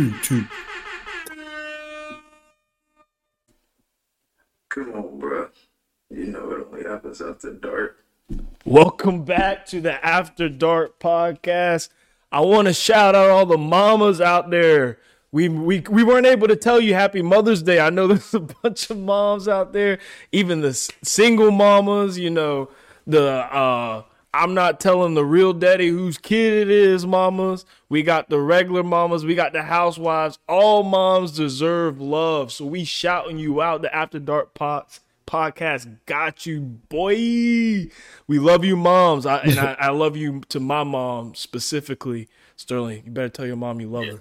Two, two. Come on, bro. You know it only happens after dark. Welcome back to the After Dark podcast. I want to shout out all the mamas out there. We, we we weren't able to tell you happy Mother's Day. I know there's a bunch of moms out there, even the single mamas, you know, the uh I'm not telling the real daddy whose kid it is, mamas. We got the regular mamas, we got the housewives. All moms deserve love. So we shouting you out. The After Dark Pots podcast got you, boy. We love you, moms. I, and I, I love you to my mom specifically. Sterling, you better tell your mom you love her.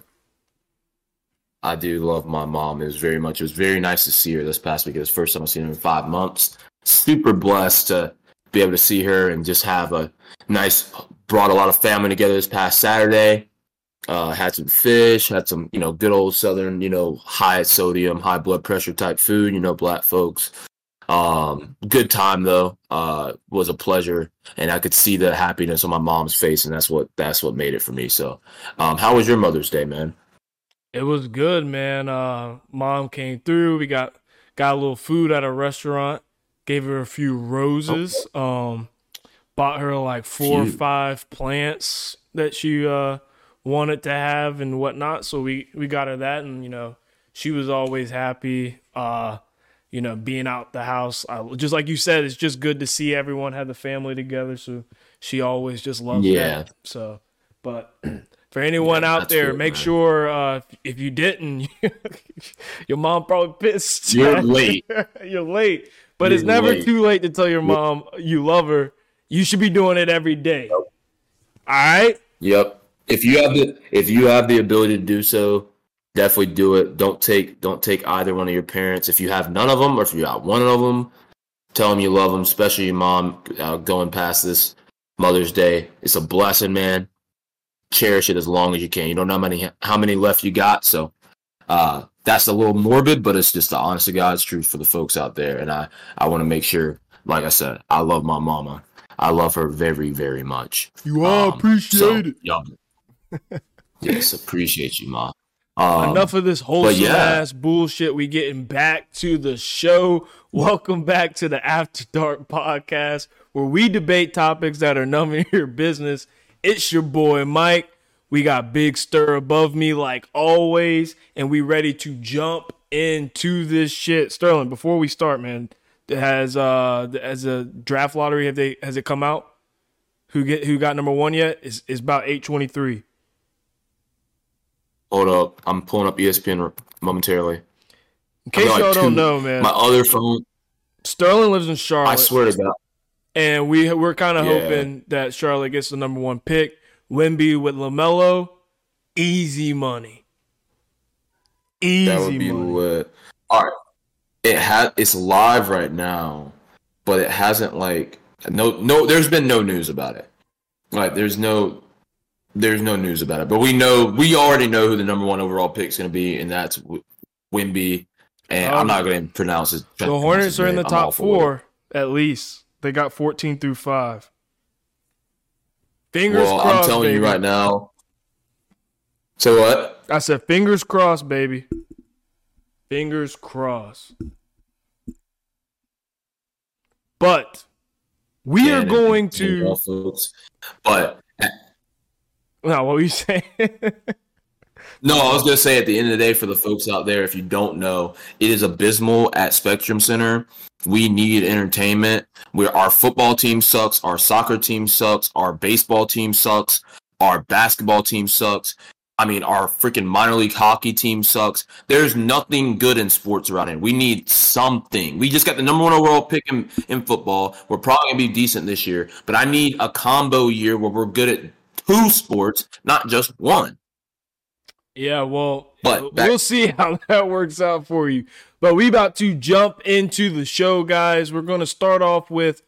I do love my mom. It was very much. It was very nice to see her this past week. It was the first time I've seen her in five months. Super blessed to be able to see her and just have a nice. Brought a lot of family together this past Saturday. Uh, had some fish. Had some you know good old southern you know high sodium, high blood pressure type food. You know black folks. Um, good time though. Uh, was a pleasure, and I could see the happiness on my mom's face, and that's what that's what made it for me. So, um, how was your Mother's Day, man? It was good, man. Uh, mom came through. We got got a little food at a restaurant. Gave her a few roses. Um, bought her like four or five plants that she uh wanted to have and whatnot. So we we got her that, and you know she was always happy. Uh, you know, being out the house. I, just like you said, it's just good to see everyone have the family together. So she always just loves Yeah. that. So, but for anyone Yeah, out there, make man. sure uh, if, if you didn't, your mom probably pissed. You're late. You're late, but it's never late. too late to tell your mom you love her. You should be doing it every day. All right. Yep. If you have the if you have the ability to do so, definitely do it. Don't take don't take either one of your parents. If you have none of them, or if you got one of them, tell them you love them. Especially your mom uh, going past this Mother's Day. It's a blessing, man. Cherish it as long as you can. You don't know how many how many left you got, so uh, that's a little morbid, but it's just the honest to God's truth for the folks out there. And I I want to make sure, like I said, I love my mama. I love her very very much. You Um, appreciate so, it. yup. yes, appreciate you, ma. Um, Enough of this wholesome yeah. ass bullshit. We getting back to the show. Welcome back to the After Dark podcast, where we debate topics that are none of your business. It's your boy Mike. We got Big Stir above me, like always, and we ready to jump into this shit. Sterling, before we start, man, has uh as a draft lottery have they has it come out? Who get who got number one yet? Is is about eight twenty three. Hold up, I'm pulling up ESPN momentarily. In case y'all like, don't know, man, My other phone, Sterling lives in Charlotte. I swear to God, And we we're kind of Yeah. hoping that Charlotte gets the number one pick. Wemby with Lamelo, easy money. Easy that would be money. lit. All right, it has it's live right now, but it hasn't like no no. There's been no news about it. Like there's no there's no news about it, but we know we already know who the number one overall pick is going to be, and that's W- Wimby. And I'm Um, not going to pronounce it. The Hornets are in the I'm top four at least. They got 14 through five. Fingers Well, crossed, I'm telling baby. you right now. So what? I said fingers crossed, baby. Fingers crossed. But we are going to. folks. But No, what were you saying? no, I was gonna say at the end of the day, for the folks out there, if you don't know, it is abysmal at Spectrum Center. We need entertainment. Where our football team sucks, our soccer team sucks, our baseball team sucks, our basketball team sucks. I mean, our freaking minor league hockey team sucks. There's nothing good in sports around here. We need something. We just got the number one overall pick in, in football. We're probably gonna be decent this year, but I need a combo year where we're good at two sports, not just one. Yeah, well, But back- we'll see how that works out for you. But we about to jump into the show, guys. We're going to start off with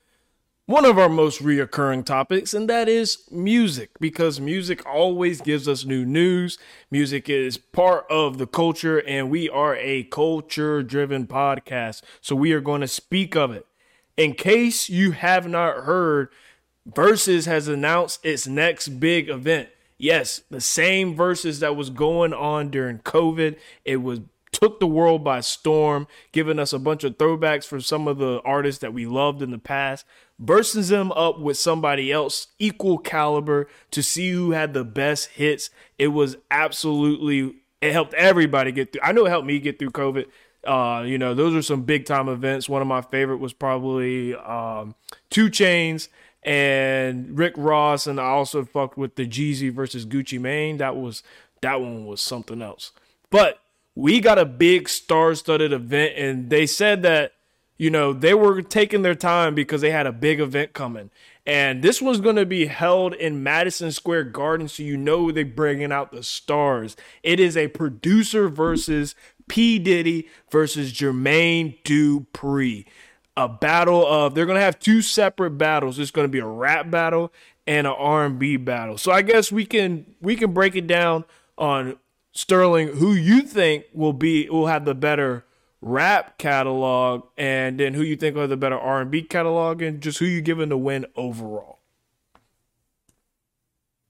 one of our most reoccurring topics, and that is music, because music always gives us new news. Music is part of the culture, and we are a culture driven podcast. So we are going to speak of it. In case you have not heard, Verzuz has announced its next big event. Yes, the same Verzuz that was going on during COVID. It was took the world by storm, giving us a bunch of throwbacks for some of the artists that we loved in the past, bursting them up with somebody else equal caliber to see who had the best hits. It was absolutely it helped everybody get through. I know it helped me get through COVID. Uh, you know, those are some big time events. One of my favorite was probably um, 2 Chainz and Rick Ross, and I also fucked with the Jeezy versus Gucci Mane. That was that one was something else. But we got a big star-studded event, and they said that you know they were taking their time because they had a big event coming, and this one's going to be held in Madison Square Garden, so you know they're bringing out the stars. It is a producer versus P Diddy versus Jermaine Dupri. A battle of they're gonna have two separate battles. It's gonna be a rap battle and an R and B battle. So I guess we can we can break it down on Sterling, who you think will be will have the better rap catalog, and then who you think will have the better R and B catalog, and just who you giving the win overall.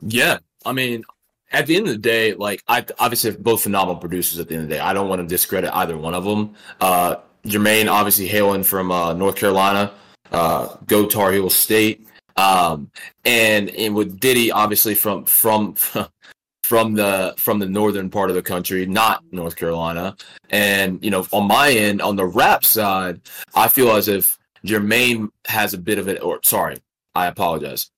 Yeah, I mean, at the end of the day, like I obviously both phenomenal producers. At the end of the day, I don't want to discredit either one of them. Uh, Jermaine, obviously hailing from uh, North Carolina, uh, go Tar Heel State, um, and and with Diddy, obviously from from from the from the northern part of the country, not North Carolina. And you know, on my end, on the rap side, I feel as if Jermaine has a bit of it. Or sorry, I apologize.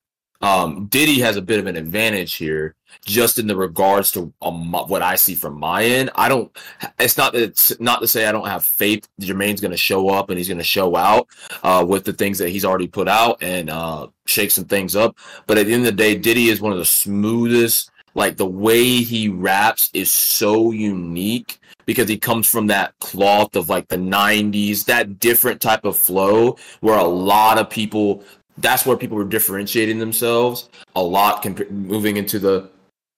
Um, Diddy has a bit of an advantage here, just in the regards to um, what I see from my end. I don't. It's not it's not to say I don't have faith. Jermaine's going to show up and he's going to show out uh, with the things that he's already put out and uh, shake some things up. But at the end of the day, Diddy is one of the smoothest like the way he raps is so unique because he comes from that cloth of like the 90s, that different type of flow where a lot of people that's where people were differentiating themselves a lot comp- moving into the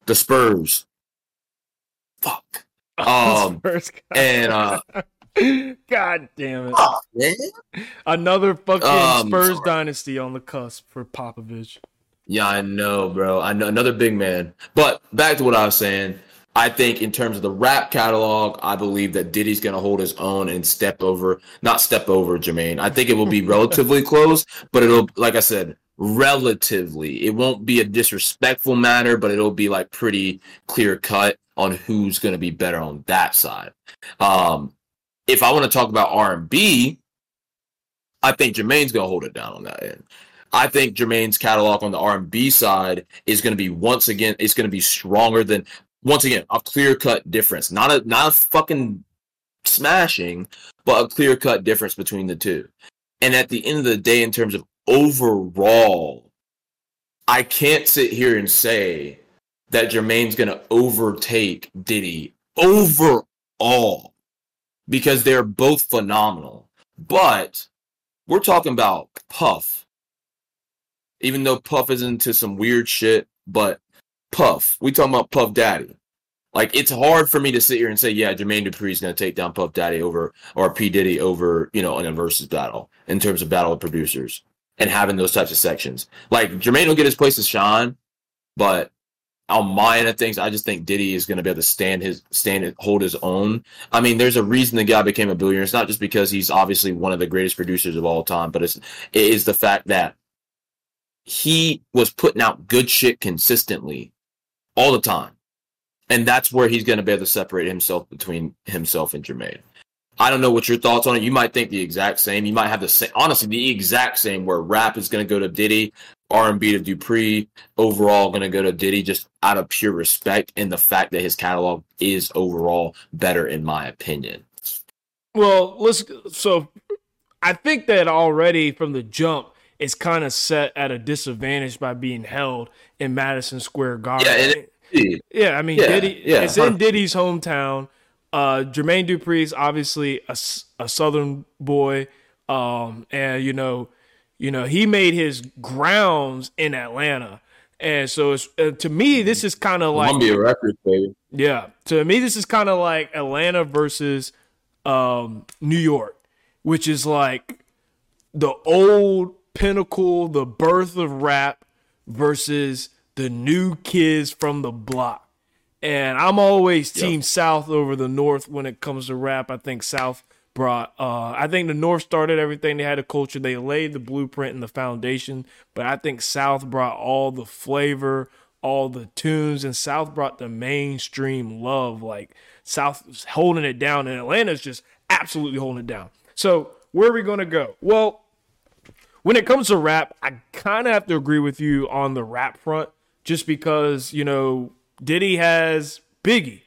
the Spurs. Fuck. Um Spurs and uh God damn it. Oh, Another fucking um, Spurs sorry. dynasty on the cusp for Popovich. Yeah, I know, bro. I know another big man. But back to what I was saying. I think in terms of the rap catalog, I believe that Diddy's going to hold his own and step over, not step over Jermaine. I think it will be relatively close, but it'll, like I said, relatively. It won't be a disrespectful matter, but it'll be like pretty clear cut on who's going to be better on that side. Um, if I want to talk about R and B, I think Jermaine's going to hold it down on that end. I think Jermaine's catalog on the R&B side is going to be once again it's going to be stronger than once again a clear cut difference, not a not a fucking smashing, but a clear cut difference between the two. And at the end of the day, in terms of overall, I can't sit here and say that Jermaine's to overtake Diddy overall because they're both phenomenal. But we're talking about Puff even though Puff is into some weird shit, but Puff, we talking about Puff Daddy. Like it's hard for me to sit here and say, yeah, Jermaine Dupri is going to take down Puff Daddy over or P Diddy over, you know, in a versus battle in terms of battle of producers and having those types of sections. Like Jermaine will get his place to shine, but on my end of things, I just think Diddy is going to be able to stand his stand hold his own. I mean, there's a reason the guy became a billionaire. It's not just because he's obviously one of the greatest producers of all time, but it's it is the fact that he was putting out good shit consistently all the time. And that's where he's going to be able to separate himself between himself and Jermaine. I don't know what your thoughts on it. You might think the exact same. You might have the same, honestly, the exact same. Where rap is going to go to Diddy, R and B to Dupri. overall going to go to Diddy, just out of pure respect and the fact that his catalog is overall better, in my opinion. Well, let's. So, I think that already from the jump, is kind of set at a disadvantage by being held in Madison Square Garden. Yeah, yeah I mean, yeah, Diddy, yeah. it's in Diddy's hometown. Uh, Jermaine Dupri is obviously a, a Southern boy, um, and you know, you know, he made his grounds in Atlanta, and so it's uh, to me, this is kind of like Columbia Records, baby. Yeah, to me, this is kind of like Atlanta versus um, New York, which is like the old pinnacle, the birth of rap versus the new kids from the block. And I'm always team South over the North when it comes to rap. I think South brought uh I think the North started everything. They had a culture, they laid the blueprint and the foundation, but I think South brought all the flavor, all the tunes, and South brought the mainstream love. Like South holding it down, and Atlanta's just absolutely holding it down. So where are we gonna go? Well, when it comes to rap, I kind of have to agree with you on the rap front, just because you know Diddy has Biggie,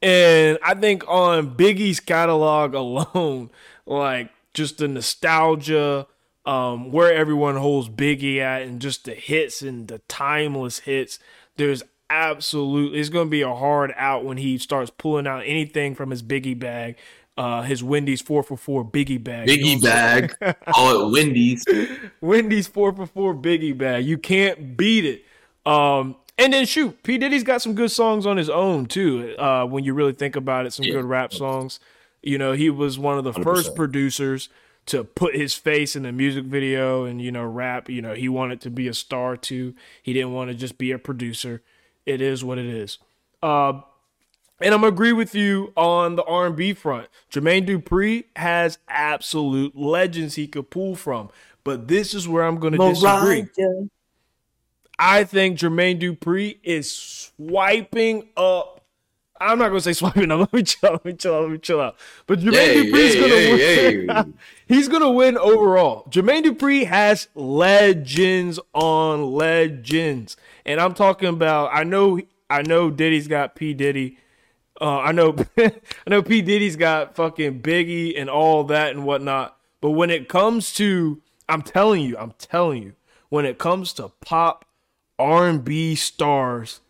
and I think on Biggie's catalog alone, like just the nostalgia, um, where everyone holds Biggie at, and just the hits and the timeless hits, there's absolutely it's going to be a hard out when he starts pulling out anything from his Biggie bag uh, his Wendy's four for four Biggie bag. Biggie you know bag. Call it Wendy's. Wendy's four for four Biggie bag. You can't beat it. Um, and then shoot, P Diddy's got some good songs on his own too. Uh, when you really think about it, some yeah. good rap songs. You know, he was one of the 100%. first producers to put his face in the music video and you know rap. You know, he wanted to be a star too. He didn't want to just be a producer. It is what it is. Uh, and I'm agree with you on the R&B front. Jermaine Dupri has absolute legends he could pull from, but this is where I'm going to disagree. I think Jermaine Dupri is swiping up. I'm not going to say swiping up. Let me chill. Let me chill out. Let me chill out. But Jermaine hey, Dupri is going to hey, win. He's going to win overall. Jermaine Dupri has legends on legends, and I'm talking about. I know. I know. Diddy's got P Diddy uh, I know, I know. P Diddy's got fucking Biggie and all that and whatnot. But when it comes to, I'm telling you, I'm telling you, when it comes to pop R&B stars,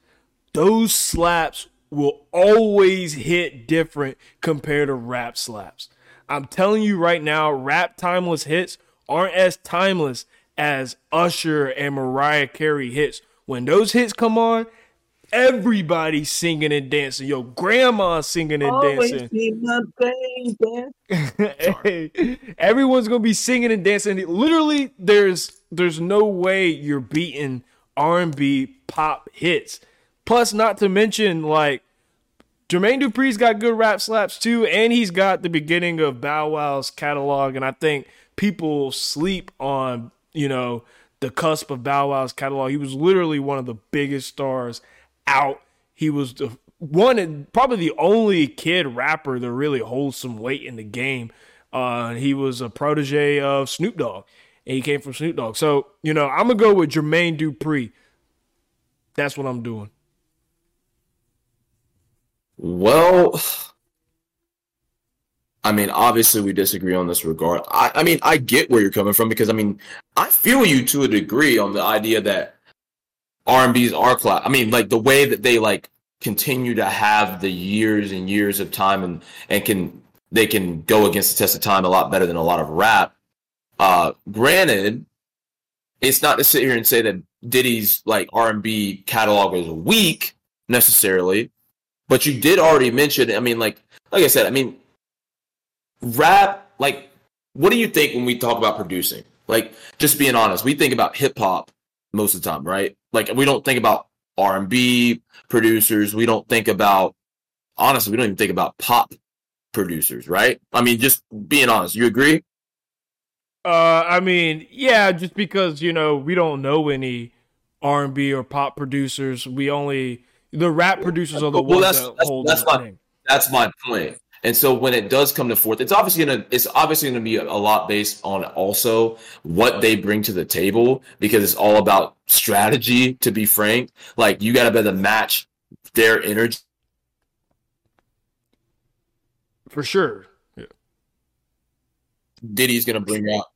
those slaps will always hit different compared to rap slaps. I'm telling you right now, rap timeless hits aren't as timeless as Usher and Mariah Carey hits. When those hits come on, everybody singing and dancing. Your grandma singing and Always dancing. hey, everyone's gonna be singing and dancing. Literally, there's there's no way you're beating R and B pop hits. Plus, not to mention like Jermaine Dupri's got good rap slaps too, and he's got the beginning of Bow Wow's catalog. And I think people sleep on you know the cusp of Bow Wow's catalog. He was literally one of the biggest stars out. He was the one and probably the only kid rapper that really holds some weight in the game. Uh, he was a protege of Snoop Dogg, and he came from Snoop Dogg. So you know, I'm gonna go with Jermaine Dupri. That's what I'm doing. Well, I mean, obviously we disagree on this regard. I, I mean, I get where you're coming from because I mean, I feel you to a degree on the idea that R and B's are class. I mean, like the way that they like continue to have the years and years of time and and can they can go against the test of time a lot better than a lot of rap. Uh, granted, it's not to sit here and say that Diddy's like R and B catalog is weak necessarily, but you did already mention. I mean, like like I said, I mean, rap. Like, what do you think when we talk about producing? Like, just being honest, we think about hip hop most of the time, right? Like we don't think about R and B producers. We don't think about honestly, we don't even think about pop producers, right? I mean, just being honest, you agree? Uh, I mean, yeah, just because you know we don't know any R and B or pop producers. We only the rap producers are the well, ones that's, that that's, hold. That's my name. that's my point. And so when it does come to fourth, it's obviously gonna it's obviously gonna be a, lot based on also what they bring to the table because it's all about strategy. To be frank, like you got to be able to match their energy for sure. Yeah. Diddy's gonna bring out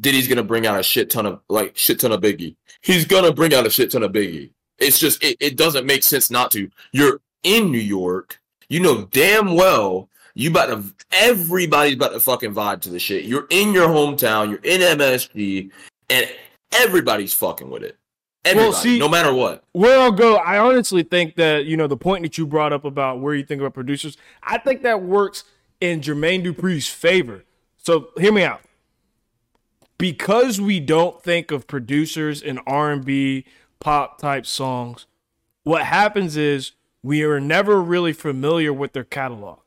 Diddy's gonna bring out a shit ton of like shit ton of Biggie. He's gonna bring out a shit ton of Biggie. It's just it, it doesn't make sense not to. You're in New York. You know damn well you about to everybody's about to fucking vibe to the shit. You're in your hometown, you're in MSG, and everybody's fucking with it. Everybody, well, see, no matter what. Where I'll go, I honestly think that, you know, the point that you brought up about where you think about producers, I think that works in Jermaine Dupri's favor. So hear me out. Because we don't think of producers in R&B, pop type songs, what happens is we are never really familiar with their catalog.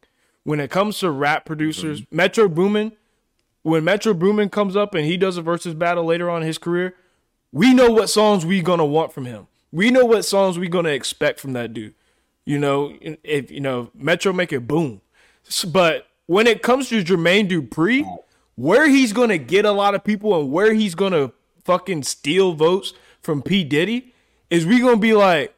When it comes to rap producers, mm-hmm. Metro Boomin, when Metro Boomin comes up and he does a versus battle later on in his career, we know what songs we gonna want from him. We know what songs we gonna expect from that dude. You know, if you know Metro make it boom, but when it comes to Jermaine Dupri, where he's gonna get a lot of people and where he's gonna fucking steal votes from P Diddy is we gonna be like,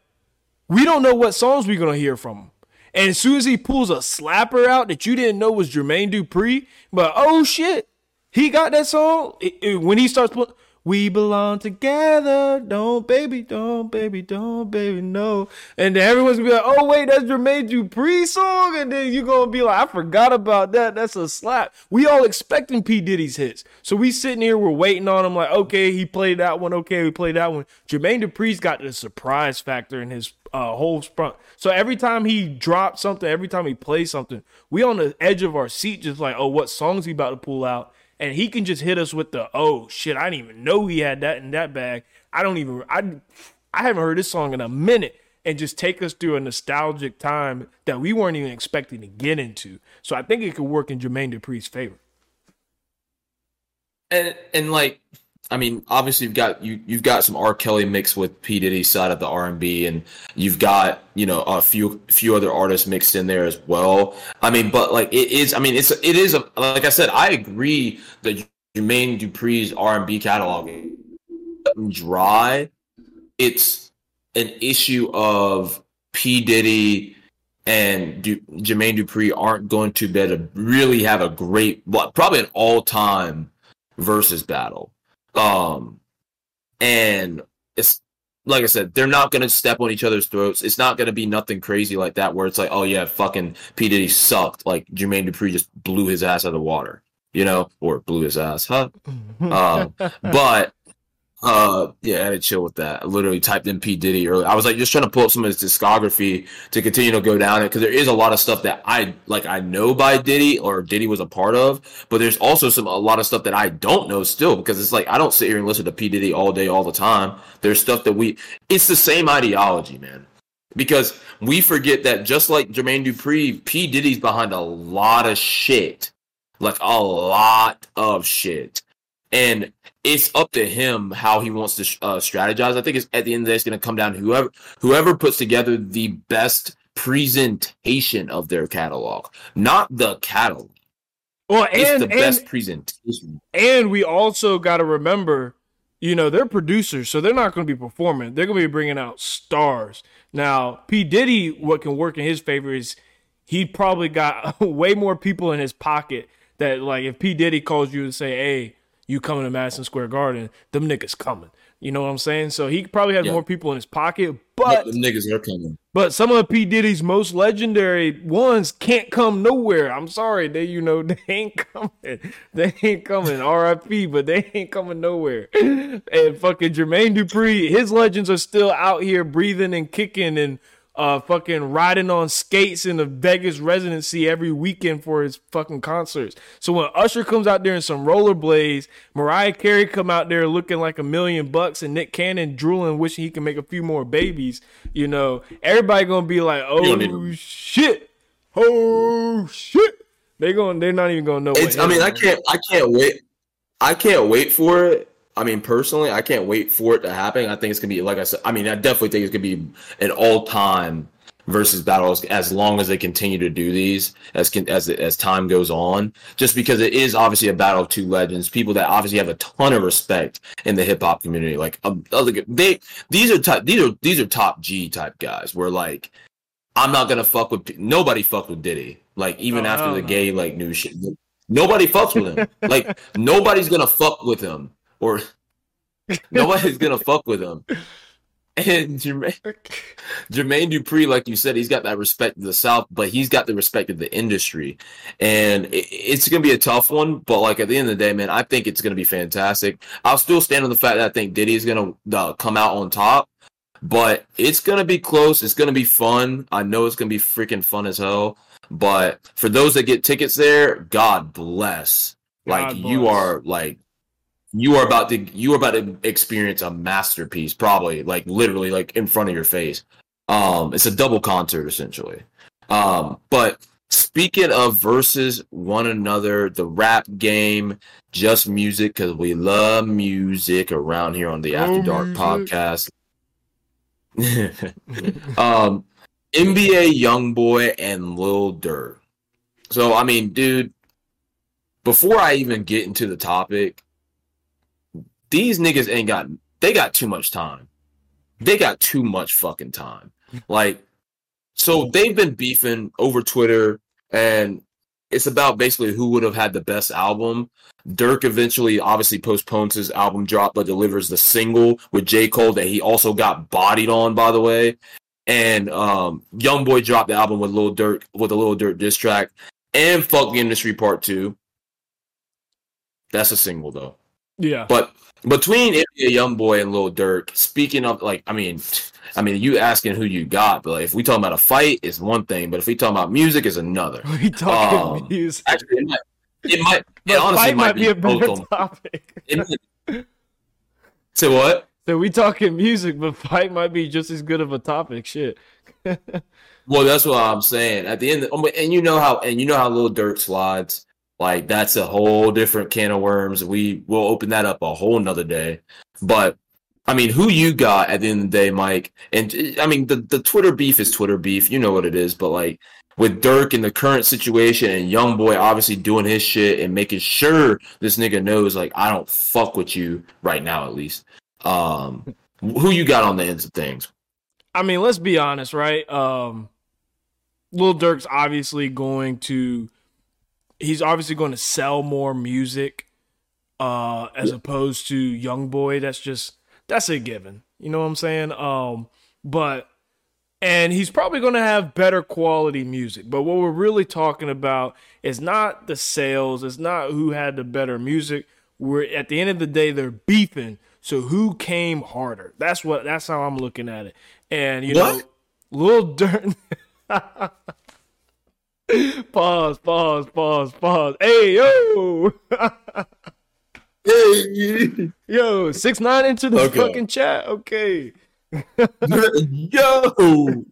we don't know what songs we're gonna hear from him. And as soon as he pulls a slapper out that you didn't know was Jermaine Dupri, but oh shit, he got that song. It, it, when he starts putting we belong together. Don't, baby, don't, baby, don't, baby, no. And then everyone's gonna be like, oh, wait, that's Jermaine Dupri song. And then you're gonna be like, I forgot about that. That's a slap. We all expecting P. Diddy's hits. So we sitting here, we're waiting on him, like, okay, he played that one. Okay, we played that one. Jermaine Dupri's got the surprise factor in his uh, whole front. So every time he drops something, every time he plays something, we on the edge of our seat, just like, oh, what song's he about to pull out? And he can just hit us with the oh shit, I didn't even know he had that in that bag. I don't even I I haven't heard this song in a minute and just take us through a nostalgic time that we weren't even expecting to get into. So I think it could work in Jermaine Dupri's favor. And and like I mean, obviously you've got you you've got some R. Kelly mixed with P Diddy side of the R and B, and you've got you know a few few other artists mixed in there as well. I mean, but like it is. I mean, it's it is a, like I said. I agree that Jermaine Dupri's R and B catalog dry. It's an issue of P Diddy and du- Jermaine Dupri aren't going to be able to really have a great, probably an all time versus battle um, and it's like I said, they're not gonna step on each other's throats. It's not gonna be nothing crazy like that where it's like, oh yeah, fucking P Diddy sucked. Like Jermaine Dupri just blew his ass out of the water, you know, or blew his ass, huh? um, but uh, yeah, I had to chill with that. I literally typed in P Diddy earlier. I was like just trying to pull up some of his discography to continue to go down it because there is a lot of stuff that I like. I know by Diddy or Diddy was a part of, but there's also some a lot of stuff that I don't know still because it's like I don't sit here and listen to P Diddy all day all the time. There's stuff that we. It's the same ideology, man. Because we forget that just like Jermaine Dupri, P Diddy's behind a lot of shit, like a lot of shit, and it's up to him how he wants to uh, strategize. I think it's at the end of the day, it's going to come down to whoever whoever puts together the best presentation of their catalog, not the catalog. Well, and it's the and, best presentation. And we also got to remember, you know, they're producers, so they're not going to be performing. They're going to be bringing out stars. Now, P Diddy, what can work in his favor is he probably got way more people in his pocket that, like, if P Diddy calls you and say, "Hey," you coming to Madison Square Garden, them niggas coming. You know what I'm saying? So he probably has yeah. more people in his pocket, but the niggas are coming. But some of P Diddy's most legendary ones can't come nowhere. I'm sorry, they you know they ain't coming. They ain't coming. R.I.P. But they ain't coming nowhere. And fucking Jermaine Dupri, his legends are still out here breathing and kicking and uh, fucking riding on skates in the Vegas residency every weekend for his fucking concerts. So when Usher comes out there in some rollerblades, Mariah Carey come out there looking like a million bucks, and Nick Cannon drooling, wishing he can make a few more babies. You know, everybody gonna be like, "Oh shit, oh shit." They going they're not even gonna know. It's, I mean, I can't, I can't wait. I can't wait for it I mean, personally, I can't wait for it to happen. I think it's gonna be like I said. I mean, I definitely think it's gonna be an all-time versus battles as long as they continue to do these as as as time goes on. Just because it is obviously a battle of two legends, people that obviously have a ton of respect in the hip hop community. Like um, they these are top these are these are top G type guys. Where like I'm not gonna fuck with nobody fuck with Diddy. Like even oh, after the gay like new shit, nobody fucks with him. like nobody's gonna fuck with him or nobody's gonna fuck with him. And Jermaine, Jermaine Dupri, like you said, he's got that respect of the South, but he's got the respect of the industry. And it, it's going to be a tough one, but like at the end of the day, man, I think it's going to be fantastic. I'll still stand on the fact that I think Diddy is going to uh, come out on top, but it's going to be close. It's going to be fun. I know it's going to be freaking fun as hell. But for those that get tickets there, God bless. God like bless. you are like you are about to you are about to experience a masterpiece, probably like literally like in front of your face. Um, it's a double concert essentially. Um, but speaking of versus one another, the rap game, just music because we love music around here on the After Dark podcast. um, NBA YoungBoy and Lil Durk. So I mean, dude, before I even get into the topic, these niggas ain't got they got too much time. They got too much fucking time. Like, so they've been beefing over Twitter, and it's about basically who would have had the best album. Durk eventually obviously postpones his album drop, but delivers the single with J. Cole that he also got bodied on, by the way. And um Young Boy dropped the album with Lil Durk with a Lil Durk diss track and Fuck the Industry Part Two. That's a single though. Yeah. But between NBA YoungBoy and Lil Durk, speaking of like, I mean, I mean, you asking who you got, but like, if we talking about a fight, it's one thing. But if we talking about music, is another. we talking Um, music. Actually, it might, it might, it honestly fight might be a better topic. It might- Say what? So we talking music, but fight might be just as good of a topic. Shit. Well, that's what I'm saying. At the end, of, and you know how, and you know how Lil Durk slides. Like that's a whole different can of worms. We will open that up a whole nother day. But I mean, who you got at the end of the day, Mike? And I mean, the the Twitter beef is Twitter beef. You know what it is. But like with Durk in the current situation and Young Boy obviously doing his shit and making sure this nigga knows like I don't fuck with you right now at least. Um, who you got on the ends of things? I mean, let's be honest, right? Um, Lil Durk's obviously going to, he's obviously going to sell more music, uh, as opposed to Young Boy. That's just that's a given. You know what I'm saying? Um, but and he's probably going to have better quality music. But what we're really talking about is not the sales. It's not who had the better music. We're at the end of the day, they're beefing. So who came harder? That's what. That's how I'm looking at it. And you know, What? Lil Durk. pause. Pause. Pause. Pause. Hey yo. Hey, Yo, six nine into the Okay. fucking chat. Okay. yo.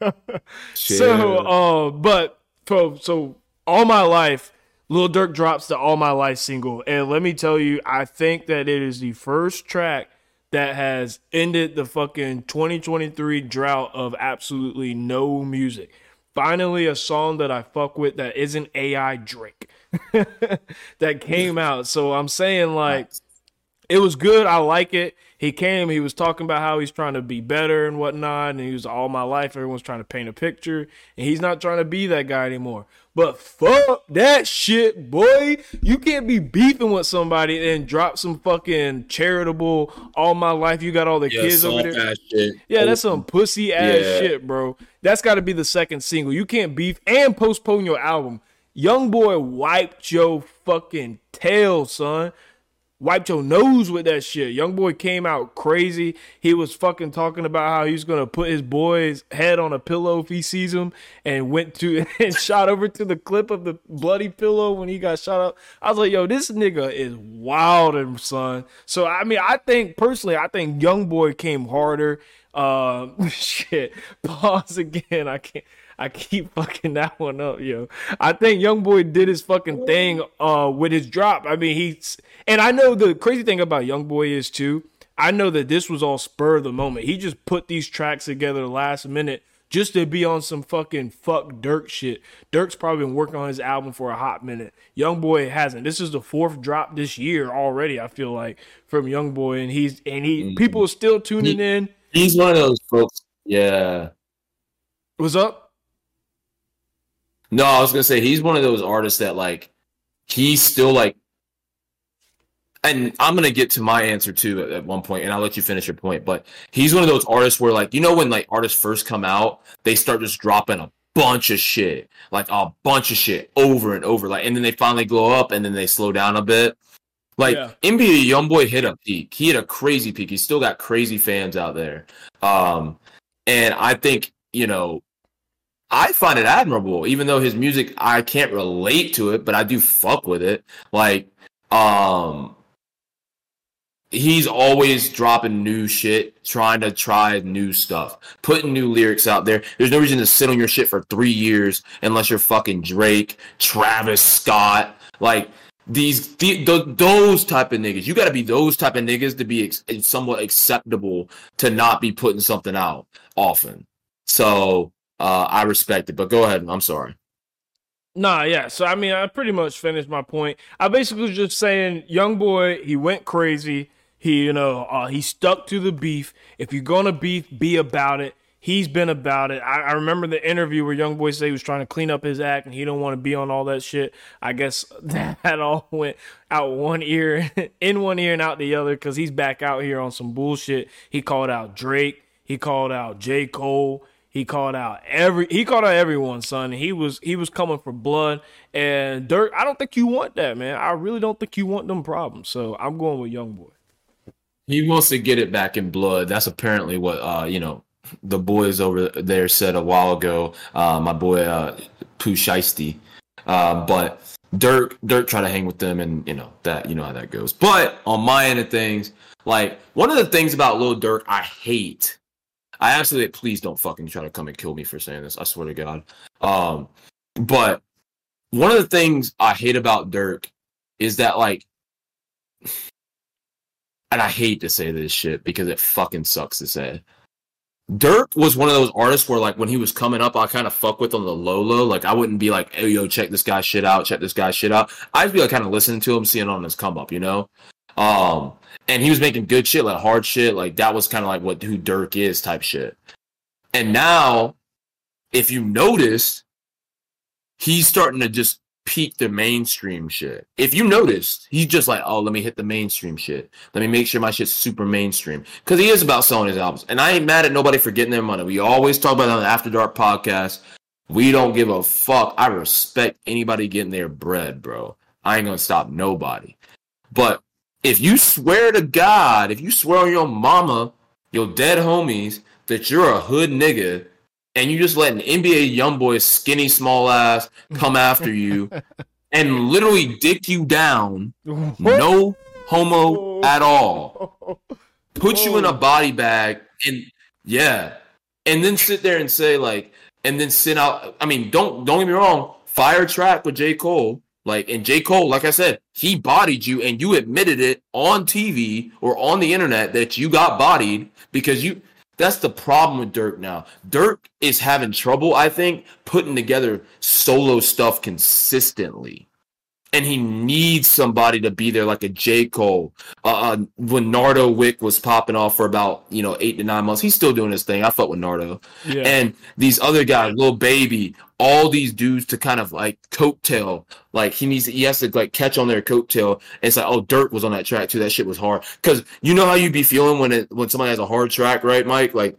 So, uh, but so so all my life, Lil Durk drops the All My Life single, and let me tell you, I think that it is the first track that has ended the fucking 2023 drought of absolutely no music. Finally, a song that I fuck with that isn't AI Drake that came out. So I'm saying like it was good. I like it. He came, he was talking about how he's trying to be better and whatnot. And he was all my life. Everyone's trying to paint a picture. And he's not trying to be that guy anymore. But fuck that shit, boy. You can't be beefing with somebody and drop some fucking charitable all my life. You got all the yeah, kids over there. Yeah, that's some pussy ass Yeah. shit, bro. That's got to be the second single. You can't beef and postpone your album. Young boy wiped your fucking tail, son. Wiped your nose with that shit. Young boy came out crazy. He was fucking talking about how he's gonna put his boy's head on a pillow if he sees him, and went to and shot over to the clip of the bloody pillow when he got shot up. I was like, yo, this nigga is wild, and son. So I mean, I think personally, I think Young Boy came harder. Um, shit. Pause again. I can't. I keep fucking that one up, yo. I think Young Boy did his fucking thing uh with his drop. I mean, he's and I know the crazy thing about Young Boy is too. I know that this was all spur of the moment. He just put these tracks together last minute just to be on some fucking fuck Durk shit. Durk's probably been working on his album for a hot minute. Young Boy hasn't. This is the fourth drop this year already. I feel like from Young Boy, and he's and he people are still tuning in. He's one of those folks. Yeah. What's up? No, I was gonna say he's one of those artists that like he's still like and I'm gonna get to my answer too at, at one point, and I'll let you finish your point. But he's one of those artists where, like, you know, when like artists first come out, they start just dropping a bunch of shit, like a bunch of shit over and over, like, and then they finally glow up, and then they slow down a bit. Like Yeah. NBA YoungBoy hit a peak. He hit a crazy peak. He's still got crazy fans out there. Um, and I think you know I find it admirable, even though his music I can't relate to it, but I do fuck with it. Like, um, he's always dropping new shit, trying to try new stuff, putting new lyrics out there. There's no reason to sit on your shit for three years unless you're fucking Drake, Travis Scott, like these the, the, those type of niggas. You got to be those type of niggas to be ex- somewhat acceptable to not be putting something out often. So uh, I respect it, but go ahead. I'm sorry. Nah, yeah. So I mean, I pretty much finished my point. I basically was just saying, young boy, he went crazy. He, you know, uh, he stuck to the beef. If you're gonna beef, be about it. He's been about it. I, I remember the interview where Young Boy said he was trying to clean up his act and he don't want to be on all that shit. I guess that all went out one ear, in one ear and out the other, because he's back out here on some bullshit. He called out Drake. He called out J. Cole. He called out every he called out everyone, son. He was he was coming for blood. And Durk, I don't think you want that, man. I really don't think you want them problems. So I'm going with Young Boy. He wants to get it back in blood. That's apparently what uh, you know, the boys over there said a while ago. Uh, my boy uh Pooh Shiesty. Uh, but Durk Durk trying to hang with them and you know that you know how that goes. But on my end of things, like one of the things about Lil Durk I hate. I absolutely please don't fucking try to come and kill me for saying this. I swear to God. Um, but one of the things I hate about Durk is that like and I hate to say this shit because it fucking sucks to say. Durk was one of those artists where like when he was coming up, I kind of fuck with on the low low. Like I wouldn't be like, hey yo, check this guy shit out, check this guy shit out. I'd be like kind of listening to him, seeing on his come up, you know? Um and he was making good shit, like hard shit. Like that was kind of like what who Durk is type shit. And now, if you notice, he's starting to just peak the mainstream shit. If you noticed, he's just like, oh, let me hit the mainstream shit. Let me make sure my shit's super mainstream. Because he is about selling his albums. And I ain't mad at nobody for getting their money. We always talk about it on the After Dark podcast. We don't give a fuck. I respect anybody getting their bread, bro. I ain't gonna stop nobody. But if you swear to God, if you swear on your mama, your dead homies, that you're a hood nigga and you just let an NBA young boy, skinny, small ass, come after you and literally dick you down, no homo at all, put you in a body bag, and yeah, and then sit there and say like, and then sit out. I mean, don't don't get me wrong. Fire track with J Cole, like, and J Cole, like I said, he bodied you, and you admitted it on TV or on the internet that you got bodied because you that's the problem with Durk now. Durk is having trouble, I think, putting together solo stuff consistently. And he needs somebody to be there like a J. Cole. Uh, uh, when Nardo Wick was popping off for about, you know, eight to nine months, he's still doing his thing. I fuck with Nardo. Yeah. And these other guys, Lil Baby, all these dudes to kind of like coattail. Like he needs, to, he has to like catch on their coattail. And it's like, oh, Durk was on that track too. That shit was hard. Cause you know how you'd be feeling when it when somebody has a hard track, right, Mike? Like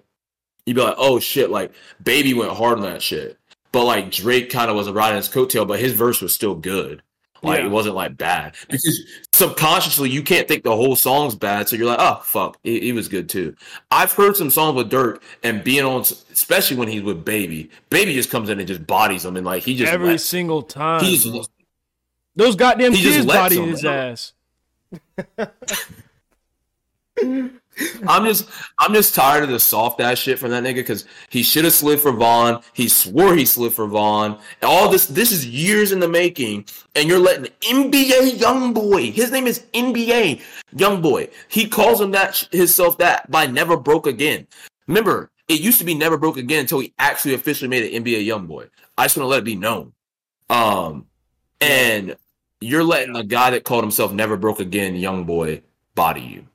you'd be like, oh shit, like Baby went hard on that shit. But like Drake kind of was riding his coattail, but his verse was still good. Like yeah. it wasn't like bad because subconsciously you can't think the whole song's bad, so you're like, oh fuck, it, it, was good too. I've heard some songs with Durk and being on, especially when he's with Baby. Baby just comes in and just bodies him, and like he just every lets, single time. He's those goddamn he kids body his ass. I'm just I'm just tired of the soft ass shit from that nigga because he should have slid for Von. He swore he slid for Von. All this this is years in the making, and you're letting NBA young boy. His name is NBA young boy. He calls him that himself that by never broke again. Remember, it used to be never broke again until he actually officially made it NBA young boy. I just want to let it be known. Um, and you're letting a guy that called himself never broke again young boy body you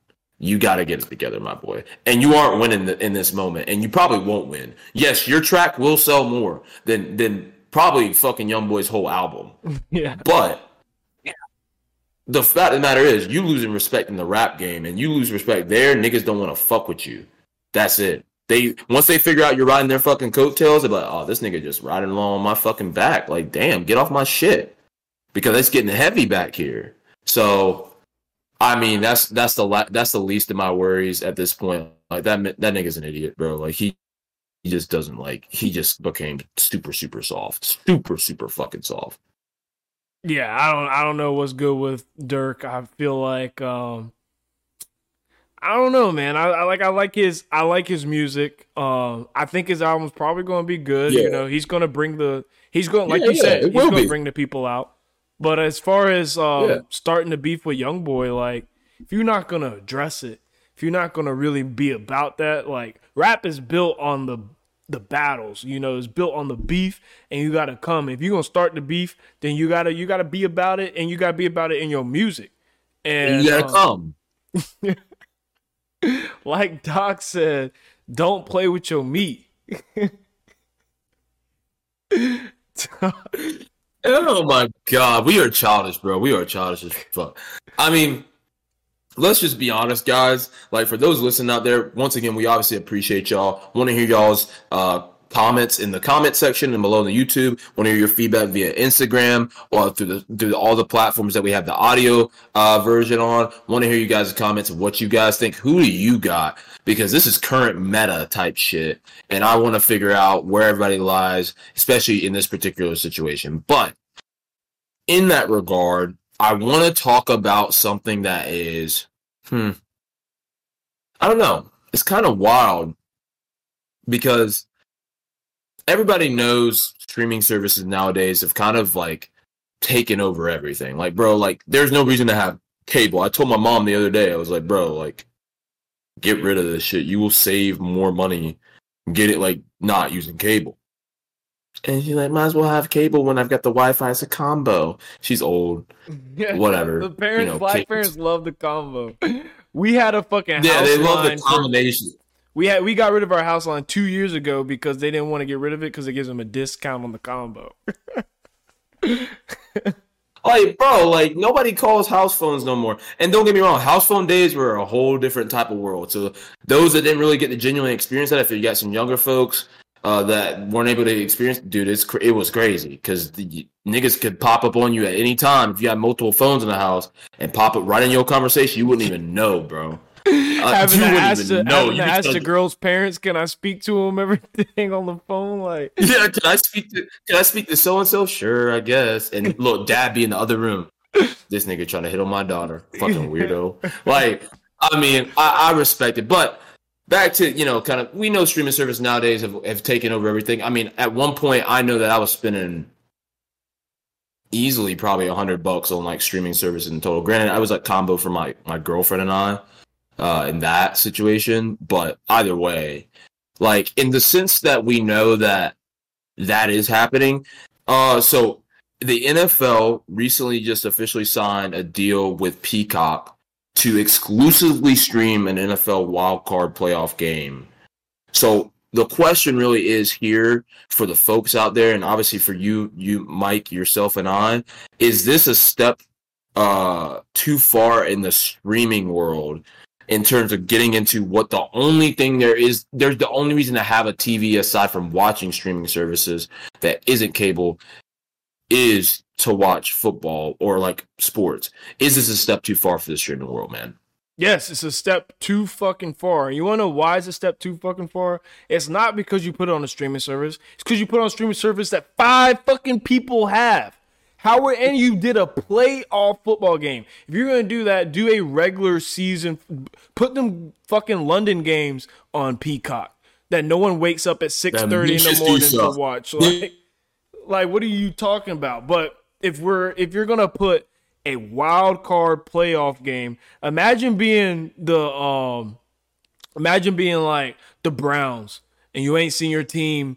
you got to get it together, my boy. And you aren't winning the, in this moment, and you probably won't win. Yes, your track will sell more than than probably fucking Young Boy's whole album. Yeah, but the fact of the matter is, you losing respect in the rap game, and you lose respect there. Niggas don't want to fuck with you. That's it. They once they figure out you're riding their fucking coattails, they're like, oh, this nigga just riding along on my fucking back. Like, damn, get off my shit because it's getting heavy back here. So I mean, that's that's the la- that's the least of my worries at this point. Like that that nigga's an idiot, bro. Like he he just doesn't like he just became super super soft, super super fucking soft. Yeah, I don't I don't know what's good with Durk. I feel like um I don't know, man. I, I like I like his I like his music. Um, I think his album's probably going to be good. Yeah. You know, he's going to bring the he's going like Yeah, you yeah, said, he's going to bring the people out. But as far as um, Yeah. starting to beef with Young Boy, like if you're not going to address it, if you're not going to really be about that, like rap is built on the the battles, you know, it's built on the beef, and you got to come. If you're gonna start the beef, then you gotta you gotta be about it, and you gotta be about it in your music. And you gotta um, come. like Doc said, don't play with your meat. Oh my god, we are childish, bro. We are childish as fuck. I mean, let's just be honest, guys. Like for those listening out there, once again, we obviously appreciate y'all. Want to hear y'all's uh, comments in the comment section and below on the YouTube. Want to hear your feedback via Instagram or through the through all the platforms that we have the audio uh, version on. Want to hear you guys' comments of what you guys think. Who do you got? Because this is current meta type shit, and I want to figure out where everybody lies, especially in this particular situation. But in that regard, I want to talk about something that is, hmm, I don't know. It's kind of wild because everybody knows streaming services nowadays have kind of like taken over everything. Like, bro, like there's no reason to have cable. I told my mom the other day, I was like, bro, like get rid of this shit. You will save more money. Get it like not using cable. And she's like, might as well have cable when I've got the Wi-Fi as a combo. She's old. Yeah, Whatever, The parents, you know, black kids. parents love the combo. We had a fucking Yeah, they love the line for- combination. We had we got rid of our house line two years ago because they didn't want to get rid of it because it gives them a discount on the combo. Like, bro, like nobody calls house phones no more. And don't get me wrong, house phone days were a whole different type of world. So those that didn't really get to genuinely experience that, if you got some younger folks uh, that weren't able to experience, dude, it's it was crazy because the niggas could pop up on you at any time if you had multiple phones in the house and pop up right in your conversation. You wouldn't even know, bro. Uh, having to ask, the, having You to ask the girl's parents, can I speak to them? Everything on the phone, like Yeah, can I speak to can I speak to so and so? Sure, I guess. And look, dad be in the other room. This nigga trying to hit on my daughter. Fucking weirdo. Like, I mean, I, I respect it. But back to, you know, kind of we know streaming service nowadays have, have taken over everything. I mean, at one point I know that I was spending easily probably a hundred bucks on like streaming services in total. Granted, I was like combo for my my girlfriend and I uh in that situation. But either way, like in the sense that we know that that is happening. Uh, so the NFL recently just officially signed a deal with Peacock to exclusively stream an NFL wildcard playoff game. So the question really is here for the folks out there, and obviously for you, you, Mike, yourself, and I, is this a step uh too far in the streaming world in terms of getting into what the only thing there is there's the only reason to have a TV aside from watching streaming services that isn't cable is to watch football or like sports. Is this a step too far for the streaming world, man? Yes, it's a step too fucking far. You want to know why it's a step too fucking far? It's not because you put it on a streaming service. It's because you put on a streaming service that five fucking people have. How and you did a playoff football game. If you're gonna do that, do a regular season. Put them fucking London games on Peacock that no one wakes up at six thirty in the morning to watch. Like, like what are you talking about? But if we're if you're gonna put a wild card playoff game, imagine being the um imagine being like the Browns and you ain't seen your team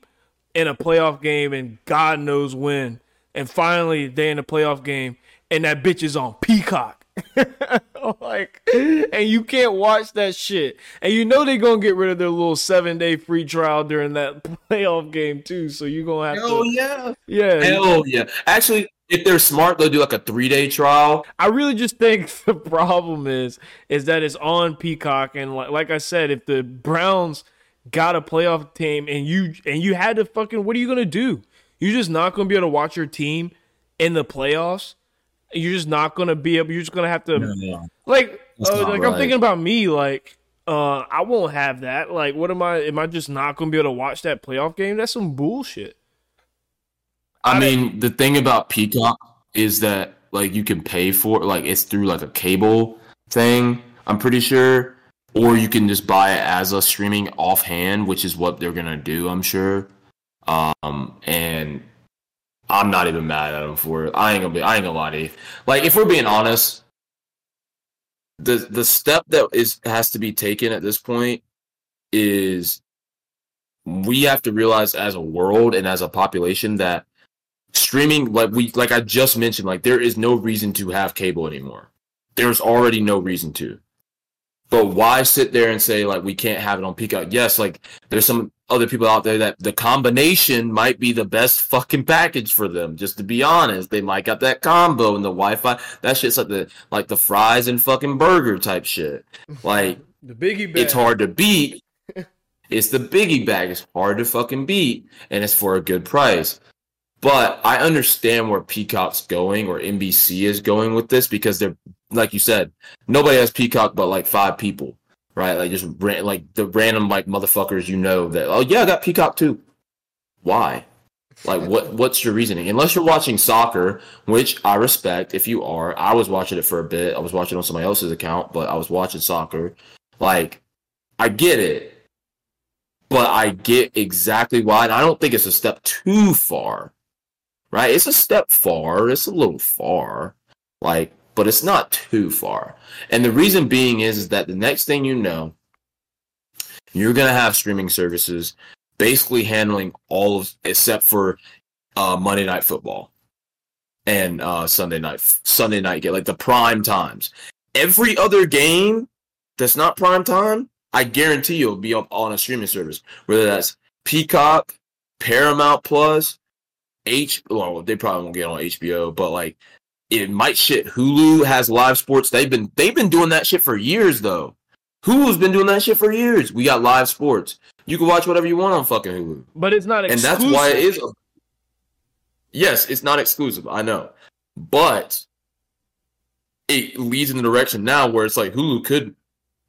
in a playoff game and God knows when. And finally they in a playoff game and that bitch is on Peacock. like and you can't watch that shit. And you know they gonna get rid of their little seven day free trial during that playoff game too. So you gonna have to yeah. yeah, Hell yeah. Actually, if they're smart, they'll do like a three day trial. I really just think the problem is is that it's on Peacock, and like, like I said, if the Browns got a playoff team and you and you had to fucking, what are you gonna do? You're just not gonna be able to watch your team in the playoffs. You're just not gonna be able. You're just gonna have to like, uh, like I'm thinking about me. Like, uh, I won't have that. Like, what am I? Am I just not gonna be able to watch that playoff game? That's some bullshit. I mean, the thing about Peacock is that like you can pay for like it's through like a cable thing. I'm pretty sure. or you can just buy it as a streaming offhand, which is what they're gonna do, I'm sure. Um, and I'm not even mad at him for it. I ain't gonna be. I ain't gonna lie to you. Like, if we're being honest, the the step that is has to be taken at this point is we have to realize as a world and as a population that streaming like we like I just mentioned like there is no reason to have cable anymore. There's already no reason to. But why sit there and say like we can't have it on Peacock? Yes, like there's some other people out there that the combination might be the best fucking package for them. Just to be honest, they might got that combo and the Wi-Fi. That shit's like the like the fries and fucking burger type shit. Like The biggie bag. it's hard to beat. it's the biggie bag. It's hard to fucking beat, and it's for a good price. But I understand where Peacock's going or NBC is going with this because they're like you said, nobody has Peacock but like five people, right? Like just ran, like the random like motherfuckers you know that oh yeah I got Peacock too. Why? Like what what's your reasoning? Unless you're watching soccer, which I respect if you are. I was watching it for a bit. I was watching on somebody else's account, but I was watching soccer. Like I get it. But I get exactly why. And I don't think it's a step too far. Right? It's a step far. It's a little far. Like, but it's not too far. And the reason being is, is that the next thing you know, you're gonna have streaming services basically handling all of except for uh, Monday night football and uh, Sunday night Sunday night game, like the prime times. Every other game that's not prime time, I guarantee you'll be up on a streaming service, whether that's Peacock, Paramount Plus, H. Well, they probably won't get on HBO, but like it might shit. Hulu has live sports. They've been they've been doing that shit for years though. Hulu's been doing that shit for years. We got live sports. You can watch whatever you want on fucking Hulu, but it's not and that's why it is. A, yes, it's not exclusive. I know, but it leads in the direction now where it's like Hulu could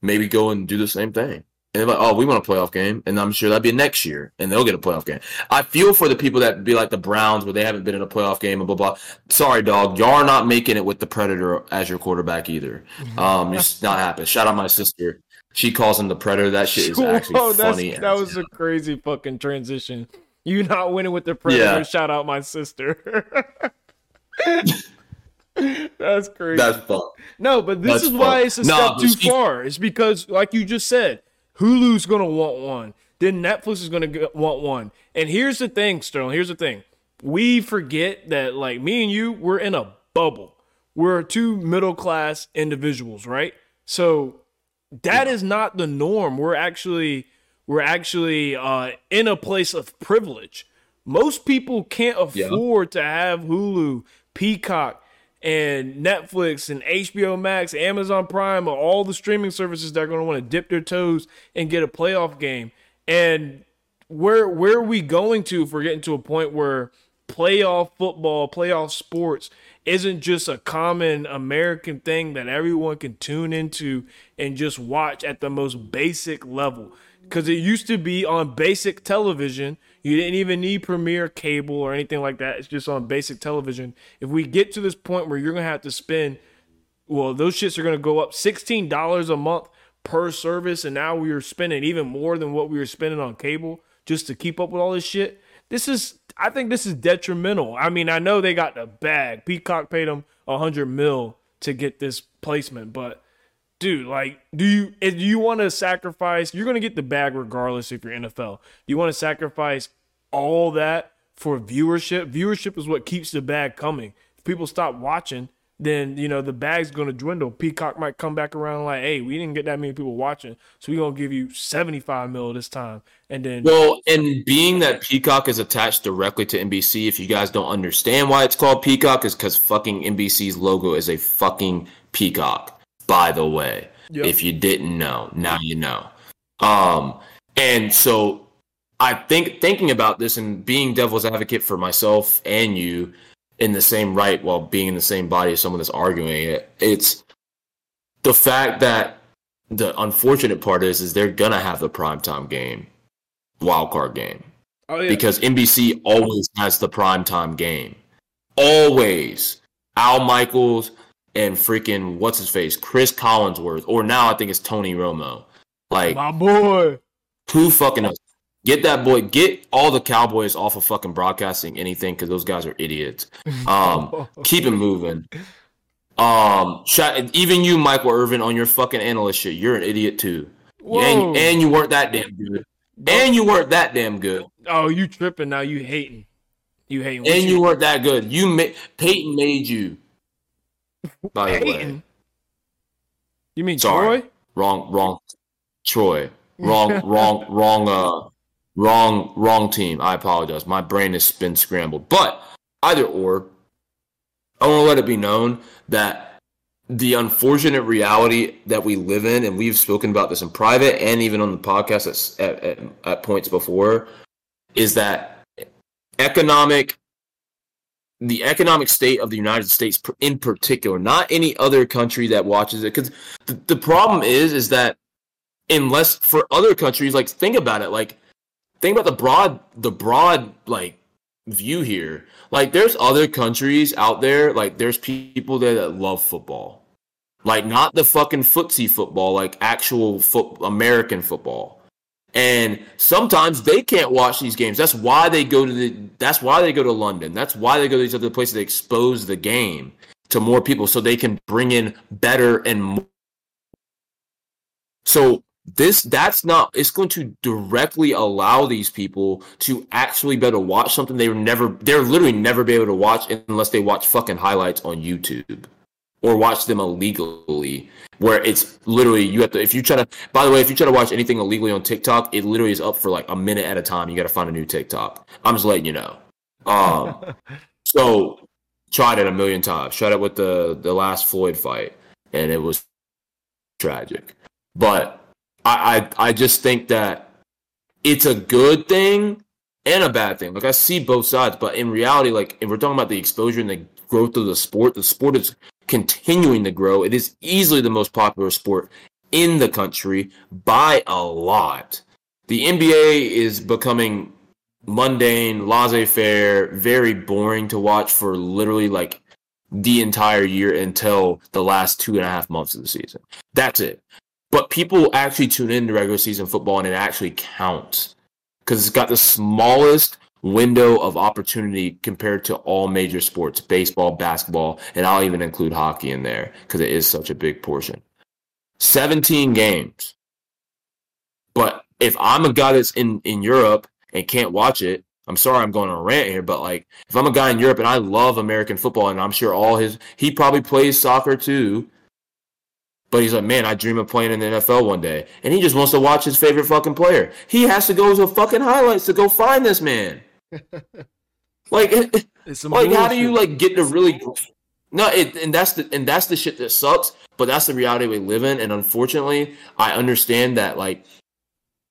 maybe go and do the same thing. And they're like, oh, we want a playoff game, and I'm sure that'd be next year, and they'll get a playoff game. I feel for the people that be like the Browns, where they haven't been in a playoff game, and blah blah. Sorry, dog, y'all are not making it with the Predator as your quarterback either. Um, it's not happening. Shout out my sister. She calls him the Predator. That shit is actually Whoa, funny. That was a crazy fucking transition. You not winning with the predator. Yeah. Shout out my sister. that's crazy. That's fun. no, but this that's is why it's a Nah, step too she- far. It's because, like you just said, Hulu's gonna want one. Then Netflix is gonna want one. And here's the thing, Sterling. Here's the thing. We forget that, like me and you, we're in a bubble. We're two middle class individuals, right? So that is not the norm. We're actually we're actually uh, in a place of privilege. Most people can't Yeah. afford to have Hulu, Peacock, and Netflix and HBO Max, Amazon Prime, all the streaming services that are going to want to dip their toes and get a playoff game. And where where are we going to if we're getting to a point where playoff football, playoff sports isn't just a common American thing that everyone can tune into and just watch at the most basic level? Because it used to be on basic television. You didn't even need Premiere cable or anything like that. It's just on basic television. If we get to this point where you're going to have to spend well, those shits are going to go up $16 a month per service. And now we are spending even more than what we were spending on cable just to keep up with all this shit. This is, I think this is detrimental. I mean, I know they got the bag. Peacock paid them a hundred mil to get this placement, but dude, like, do you, do you want to sacrifice, you're to get the bag regardless if you're NFL. Do you want to sacrifice all that for viewership? Viewership is what keeps the bag coming. If people stop watching, then you know the bag's gonna dwindle. Peacock might come back around like, hey, we didn't get that many people watching, so we're gonna give you seventy five mil this time, and then Well, and being that Peacock is attached directly to NBC, if you guys don't understand why it's called Peacock, is because fucking NBC's logo is a fucking peacock. By the way, Yep. if you didn't know, now you know. Um, and so I think thinking about this and being devil's advocate for myself and you in the same right while being in the same body as someone that's arguing it, it's the fact that the unfortunate part is is they're gonna have the primetime game, wild card game oh yeah, because NBC always has the primetime game. Always. Al Michaels and freaking what's his face? Cris Collinsworth, or now I think it's Tony Romo. Like My boy. who fucking knows? Get that boy. Get all the Cowboys off of fucking broadcasting anything because those guys are idiots. Um, keep it moving. Um, even you, Michael Irvin, on your fucking analyst shit, you're an idiot too. And, and you weren't that damn good. And you weren't that damn good. oh, you tripping now? You hating? You hating? What And you weren't that good. You ma- Peyton made you. By the way. You mean Sorry. Troy? wrong, wrong, Troy, wrong, wrong, wrong, uh, wrong, wrong team. I apologize. My brain has been scrambled. But either or, I want to let it be known that the unfortunate reality that we live in, and we've spoken about this in private and even on the podcast at, at, at, points before, is that economic the economic state of the United States in particular, not any other country that watches it. Because the, the problem is, is that unless for other countries, like think about it, like think about the broad, the broad like view here. Like there's other countries out there, like there's people there that love football, like not the fucking footsie football, like actual foot American football and sometimes they can't watch these games. That's why they go to the. That's why they go to London. That's why they go to these other places to expose the game to more people, so they can bring in better and more. So this that's not. It's going to directly allow these people to actually be able to watch something they were never. They're literally never be able to watch unless they watch fucking highlights on YouTube or watch them illegally where it's literally you have to if you try to by the way if you try to watch anything illegally on tiktok it literally is up for like a minute at a time you got to find a new tiktok i'm just letting you know um so tried it a million times tried it with the the last floyd fight and it was tragic but i i, I just think that it's a good thing and a bad thing like i see both sides but in reality like if we're talking about the exposure and the growth of the sport the sport is continuing to grow. It is easily the most popular sport in the country by a lot. The NBA is becoming mundane, laissez faire, very boring to watch for literally like the entire year until the last two and a half months of the season. That's it. But people actually tune in to regular season football and it actually counts because it's got the smallest window of opportunity compared to all major sports baseball, basketball, and I'll even include hockey in there because it is such a big portion. 17 games. But if I'm a guy that's in, in Europe and can't watch it, I'm sorry I'm going on a rant here, but like if I'm a guy in Europe and I love American football and I'm sure all his he probably plays soccer too. But he's like, man, I dream of playing in the NFL one day. And he just wants to watch his favorite fucking player. He has to go to fucking highlights to go find this man. like, It's like how do you like get to really no it, and that's the and that's the shit that sucks but that's the reality we live in and unfortunately i understand that like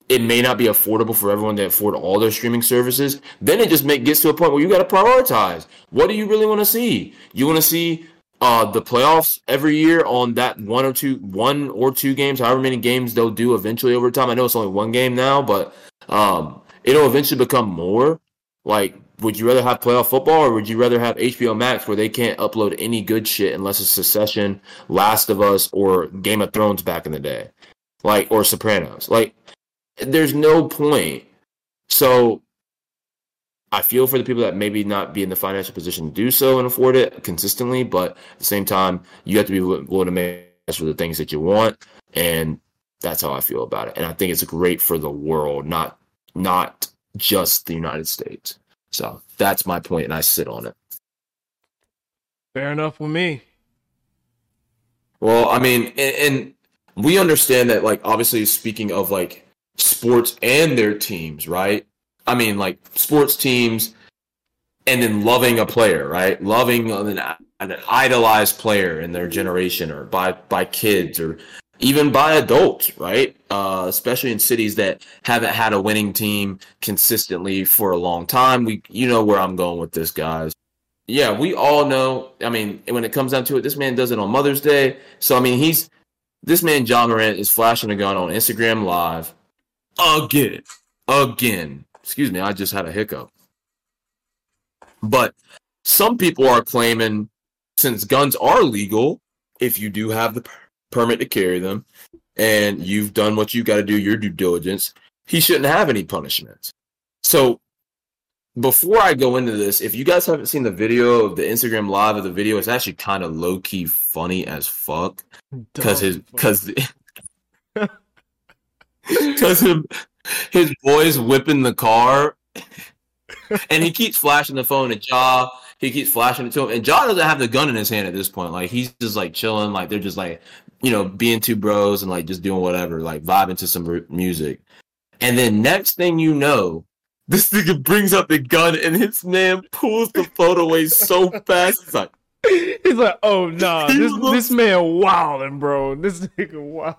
it may not be affordable for everyone to afford all their streaming services then it just make, gets to a point where you got to prioritize what do you really want to see you want to see uh the playoffs every year on that one or two one or two games however many games they'll do eventually over time i know it's only one game now but um it'll eventually become more like would you rather have playoff football or would you rather have HBO Max where they can't upload any good shit unless it's Succession, Last of Us, or Game of Thrones back in the day? Like, or Sopranos. Like, there's no point. So, I feel for the people that maybe not be in the financial position to do so and afford it consistently, but at the same time, you have to be willing to make for the things that you want. And that's how I feel about it. And I think it's great for the world, not not just the United States. So that's my point, and I sit on it. Fair enough with me. Well, I mean, and, and we understand that, like, obviously, speaking of like sports and their teams, right? I mean, like sports teams, and then loving a player, right? Loving an, an idolized player in their generation, or by by kids, or even by adults, right? Uh, especially in cities that haven't had a winning team consistently for a long time. We, you know, where I'm going with this, guys. Yeah, we all know. I mean, when it comes down to it, this man does it on Mother's Day. So I mean, he's this man Ja Morant is flashing a gun on Instagram Live again, again. Excuse me, I just had a hiccup. But some people are claiming, since guns are legal, if you do have the per- permit to carry them, and you've done what you got to do, your due diligence, he shouldn't have any punishments. So before I go into this, if you guys haven't seen the video of the Instagram live of the video, it's actually kind of low key funny as fuck because his because because his boys whipping the car, and he keeps flashing the phone at Ja. He keeps flashing it to him, and Ja doesn't have the gun in his hand at this point. Like he's just like chilling, like they're just like you know being two bros and like just doing whatever, like vibing to some r- music. And then next thing you know, this nigga brings up the gun and his man pulls the phone away so fast. He's like, He's like, oh nah, He this looks- this man wilding, bro. This nigga wild,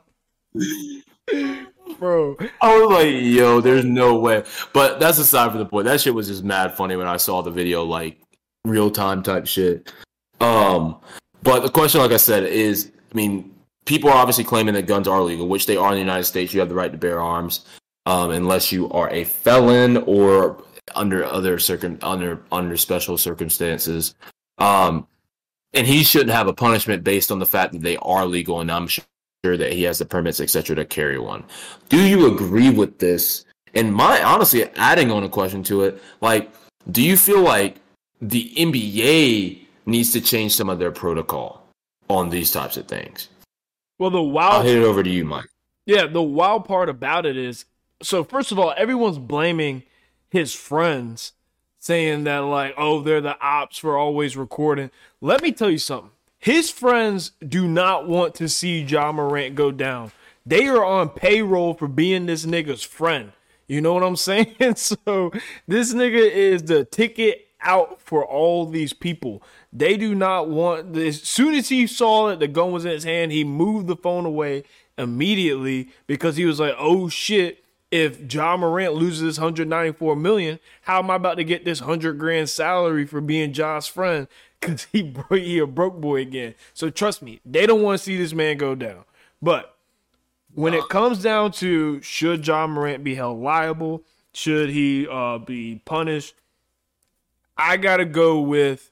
bro. I was like, yo, there's no way. But that's aside from the point. That shit was just mad funny when I saw the video, like real time type shit. Um, but the question, like I said, is I mean, people are obviously claiming that guns are legal, which they are in the United States. You have the right to bear arms, um, unless you are a felon or under other circum under under special circumstances. Um, and he shouldn't have a punishment based on the fact that they are legal, and I'm sure that he has the permits, etc., to carry one. Do you agree with this? And my honestly, adding on a question to it, like, do you feel like the NBA needs to change some of their protocol on these types of things? Well, the wild. I'll hit it over to you, Mike. yeah, the wild part about it is, so first of all, everyone's blaming his friends, saying that like, oh, they're the ops for always recording. Let me tell you something. His friends do not want to see Ja Morant go down. They are on payroll for being this nigga's friend. You know what I'm saying? So this nigga is the ticket out for all these people. They do not want this. As soon as he saw that the gun was in his hand, he moved the phone away immediately because he was like, "Oh shit! If Ja Morant loses this 194 million, how am I about to get this hundred grand salary for being John's friend? Because he he a broke boy again. So trust me, they don't want to see this man go down. But when it comes down to should Ja Morant be held liable, should he uh, be punished, I gotta go with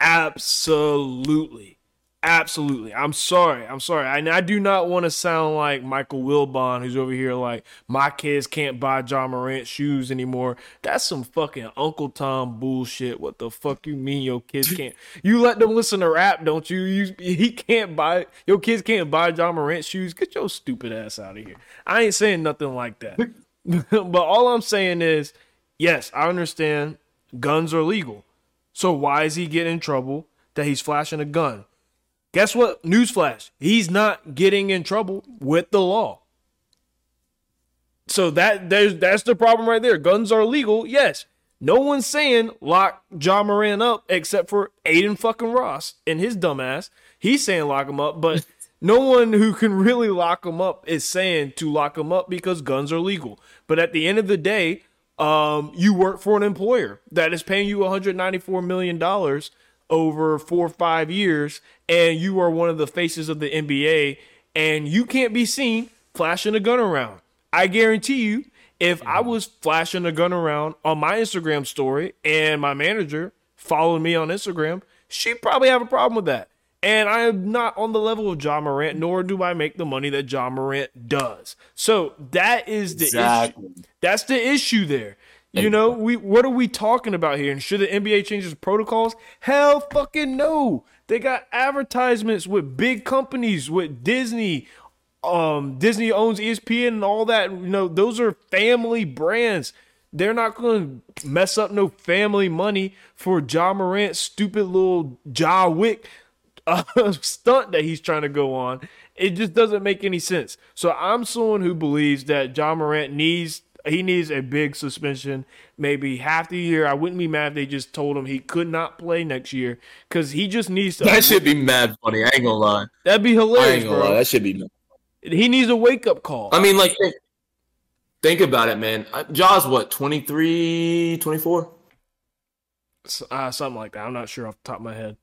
absolutely. Absolutely. I'm sorry. I'm sorry. And I do not want to sound like Michael Wilbon, who's over here like, my kids can't buy Ja Morant shoes anymore. That's some fucking Uncle Tom bullshit. What the fuck you mean your kids can't? You let them listen to rap, don't you? you he can't buy, your kids can't buy Ja Morant shoes. Get your stupid ass out of here. I ain't saying nothing like that. but all I'm saying is, yes, I understand guns are legal. So why is he getting in trouble that he's flashing a gun? Guess what? Newsflash. He's not getting in trouble with the law. So that there's that's the problem right there. Guns are legal, yes. No one's saying lock Ja Morant up except for Adin fucking Ross and his dumbass. He's saying lock him up, but no one who can really lock him up is saying to lock him up because guns are legal. But at the end of the day, um, you work for an employer that is paying you 194 million dollars over four or five years, and you are one of the faces of the NBA, and you can't be seen flashing a gun around. I guarantee you, if I was flashing a gun around on my Instagram story and my manager followed me on Instagram, she'd probably have a problem with that. And I am not on the level of Ja Morant, nor do I make the money that Ja Morant does. So that is the Exactly. issue. That's the issue there. You know, we what are we talking about here? And should the NBA change its protocols? Hell fucking no. They got advertisements with big companies, with Disney. Um, Disney owns ESPN and all that. You know, those are family brands. They're not going to mess up no family money for Ja Morant's stupid little Ja Wick uh, stunt that he's trying to go on. It just doesn't make any sense. So I'm someone who believes that Ja Morant needs he needs a big suspension, maybe half the year. I wouldn't be mad if they just told him he could not play next year because he just needs to. That should be mad funny. I ain't gonna lie. That'd be I hilarious, ain't gonna lie. That should be. He needs a wake up call. I mean, like, think, think about it, man. Uh, Jaws, what, 23, 24? Uh, something like that. I'm not sure off the top of my head.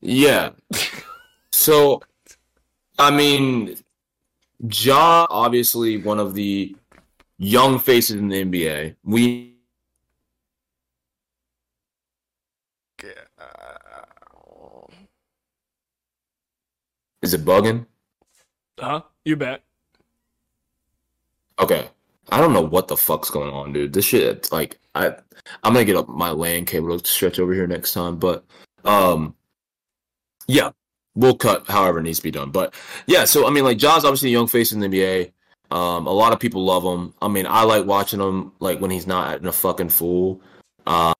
Yeah. So, I mean, Ja, obviously one of the young faces in the NBA. We Is it bugging? Huh? You bet. Okay. I don't know what the fuck's going on, dude. This shit, like, I, I'm gonna get up my LAN cable to stretch over here next time, but, um, yeah, we'll cut however it needs to be done. But yeah, so I mean, like, Ja's obviously a young face in the NBA. Um, a lot of people love him. I mean, I like watching him, like when he's not acting a fucking fool. Um,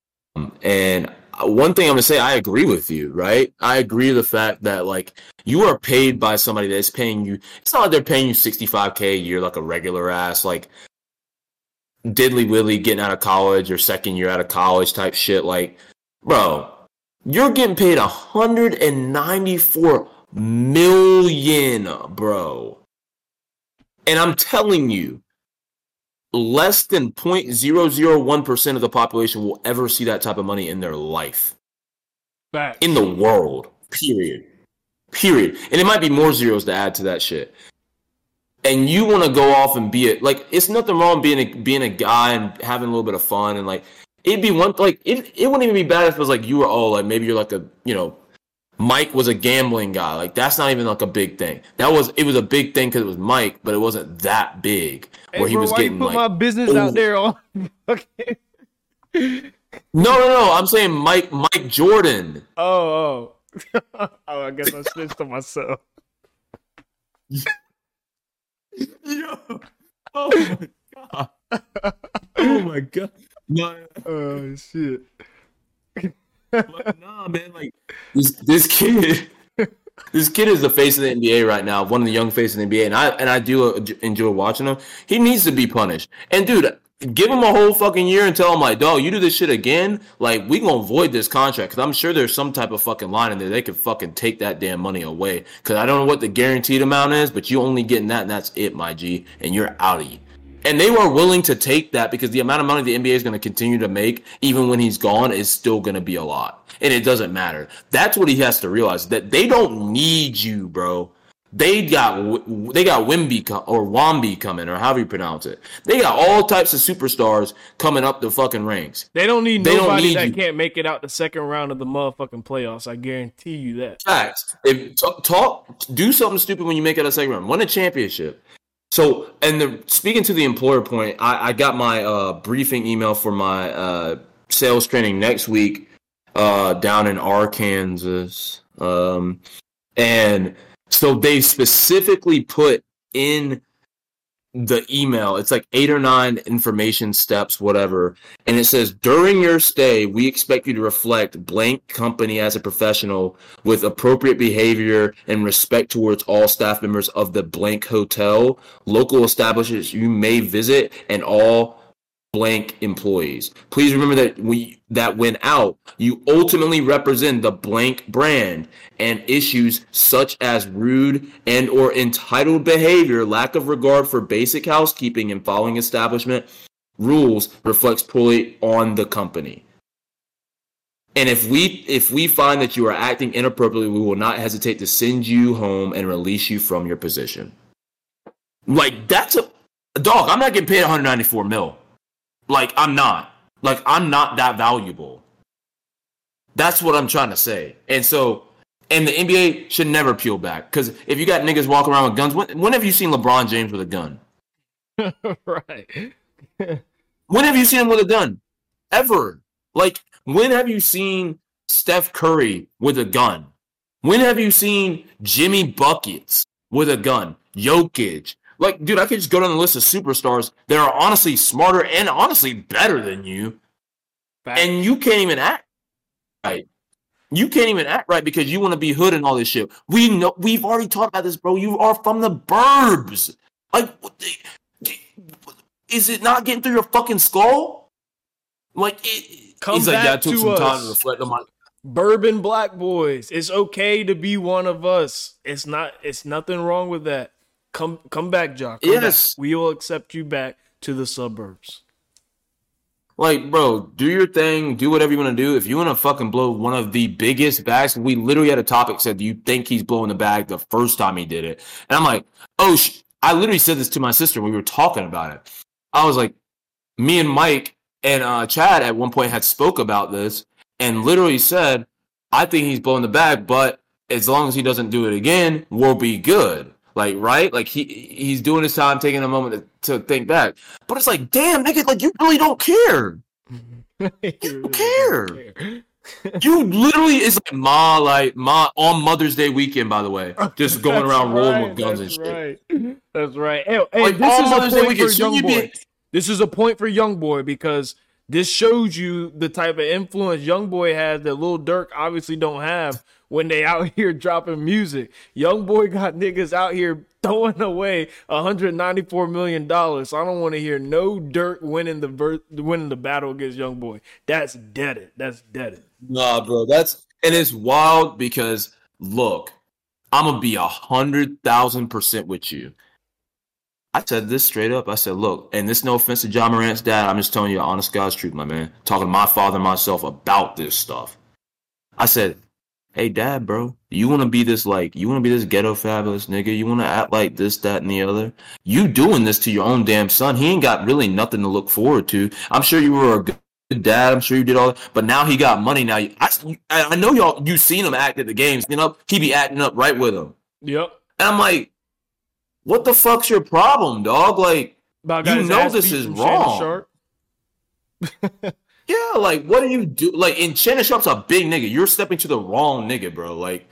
and one thing I'm gonna say, I agree with you, right? I agree with the fact that like you are paid by somebody that's paying you. It's not like they're paying you 65k a year like a regular ass like diddly willy getting out of college or second year out of college type shit. Like, bro, you're getting paid 194 million, bro. And I'm telling you, less than 0.001% of the population will ever see that type of money in their life. In the world. Period. Period. And it might be more zeros to add to that shit. And you want to go off and be it like it's nothing wrong being a being a guy and having a little bit of fun and like it'd be one like it, it wouldn't even be bad if it was like you were oh like maybe you're like a you know Mike was a gambling guy. Like that's not even like a big thing. That was it was a big thing because it was Mike, but it wasn't that big Hey, where he bro, was why getting you put like. my business oh. out there on okay. No, no, no. I'm saying Mike, Mike Jordan. Oh, oh. oh, I guess I snitched to myself. Yo. Oh my god. Oh my god. No, Oh shit. nah, man. Like this, this kid. This kid is the face of the NBA right now, one of the young faces in the NBA, and I and I do enjoy watching him. He needs to be punished. And dude, give him a whole fucking year and tell him like, dog, you do this shit again, like we gonna void this contract because I'm sure there's some type of fucking line in there they could fucking take that damn money away. Because I don't know what the guaranteed amount is, but you only getting that, and that's it, my G, and you're out of And they were willing to take that because the amount of money the NBA is going to continue to make, even when he's gone, is still going to be a lot. And it doesn't matter. That's what he has to realize that they don't need you, bro. They got they got Wimby or Wamby coming, or however you pronounce it. They got all types of superstars coming up the fucking ranks. They don't need They don't nobody need that you. can't make it out the second round of the motherfucking playoffs. I guarantee you that. Facts. If talk, talk, do something stupid when you make it a second round. Win a championship. So, and the speaking to the employer point, I, I got my uh, briefing email for my uh, sales training next week uh, down in Arkansas, um, and so they specifically put in the email. It's like eight or nine information steps, whatever. And it says, during your stay, we expect you to reflect blank company as a professional with appropriate behavior and respect towards all staff members of the blank hotel, local establishments you may visit, and all blank employees. Please remember that we that when out, you ultimately represent the blank brand and issues such as rude and or entitled behavior, lack of regard for basic housekeeping and following establishment rules reflects poorly on the company. And if we if we find that you are acting inappropriately, we will not hesitate to send you home and release you from your position. Like that's a dog. I'm not getting paid 194 mil. Like I'm not. Like I'm not that valuable. That's what I'm trying to say. And so, and the NBA should never peel back because if you got niggas walking around with guns, when, when have you seen LeBron James with a gun? right. When have you seen him with a gun? Ever? Like, when have you seen Steph Curry with a gun? When have you seen Jimmy Buckets with a gun? Jokic. Like, dude, I could just go down the list of superstars that are honestly smarter and honestly better than you, Fact. and you can't even act right. You can't even act right because you want to be hood and all this shit. We know we've already talked about this, bro. You are from the burbs. Like, is it not getting through your fucking skull? Like, it, Come he's like, yeah, I took to some time to reflect on my. Bourbon black boys. It's okay to be one of us. It's not it's nothing wrong with that. Come come back, Jock. Come Yes. back. We will accept you back to the suburbs. Like, bro, do your thing, do whatever you want to do. If you want to fucking blow one of the biggest bags, we literally had a topic said, do you think he's blowing the bag the first time he did it? And I'm like, oh, sh-. I literally said this to my sister when we were talking about it. I was like, me and Mike and uh, Chad at one point had spoke about this and literally said, I think he's blowing the bag, but as long as he doesn't do it again, we'll be good. Like, right? Like he he's doing his time, taking a moment to, to think back. But it's like, damn, nigga, like you really don't care. You don't care. You literally is like ma, like ma on Mother's Day weekend, by the way, just going around rolling with guns and shit. Right. That's right. Hey, hey, Like, this is Mother's a Day point for young you boy. be- This is a point for young boy because this shows you the type of influence young boy has that Lil Durk obviously don't have when they out here dropping music. Young boy got niggas out here throwing away 194 million dollars. I don't want to hear no Durk winning the ver- winning the battle against young boy. That's dead. it. That's dead. it. Nah, bro, that's and it's wild because look, I'm gonna be a hundred thousand percent with you. I said this straight up. I said, look, and this no offense to Ja Morant's dad. I'm just telling you honest God's truth, my man. Talking to my father and myself about this stuff. I said, hey, dad, bro, you want to be this like, you want to be this ghetto fabulous nigga? You want to act like this, that, and the other? You doing this to your own damn son? He ain't got really nothing to look forward to. I'm sure you were a good dad. I'm sure you did all that, but now he got money. Now I, I know y'all. You seen him act at the games. You know he be acting up right with him, Yep. and I'm like, what the fuck's your problem, dog? Like, You know this is wrong. Yeah, like what do you do? Like, Shannon Sharpe's a big nigga. You're stepping to the wrong nigga, bro. Like,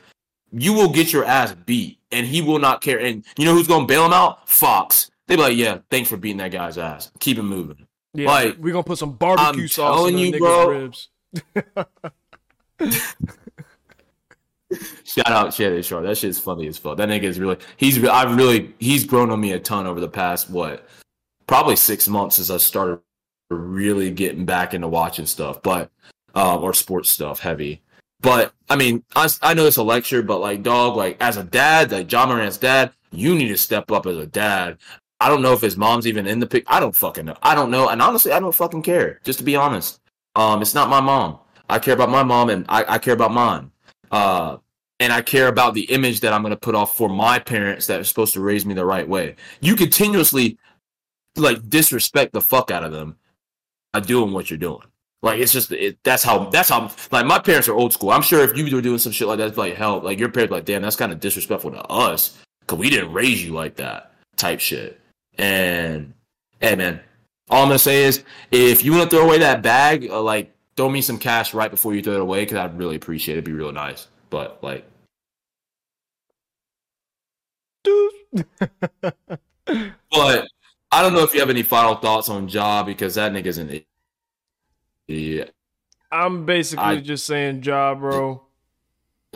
you will get your ass beat, and he will not care. And you know who's gonna bail him out? Fox. They be like, yeah, thanks for beating that guy's ass. Keep him moving. Yeah, Like, we're gonna put some barbecue I'm sauce on you, the bro. ribs. Shout out Shannon Sharpe. That shit's funny as fuck. That nigga is really he's I've really he's grown on me a ton over the past what probably six months since I started really getting back into watching stuff, but um or sports stuff heavy. But I mean, I, I know it's a lecture, but like dog, like as a dad, like Ja Morant's dad, you need to step up as a dad. I don't know if his mom's even in the pic. I don't fucking know. I don't know, and honestly, I don't fucking care. Just to be honest, um, it's not my mom. I care about my mom, and I, I care about mine. Uh, and I care about the image that I'm going to put off for my parents that are supposed to raise me the right way. You continuously like disrespect the fuck out of them doing what you're doing. Like it's just it, that's how that's how like my parents are old school. I'm sure if you were doing some shit like that, like hell, like your parents like, damn, that's kind of disrespectful to us because we didn't raise you like that type shit. And hey, man, all I'm gonna say is if you want to throw away that bag, uh, like throw me some cash right before you throw it away because I'd really appreciate it. It'd be real nice. But like, but I don't know if you have any final thoughts on Ja because that nigga's an idiot. Yeah. I'm basically I- just saying, Ja, bro.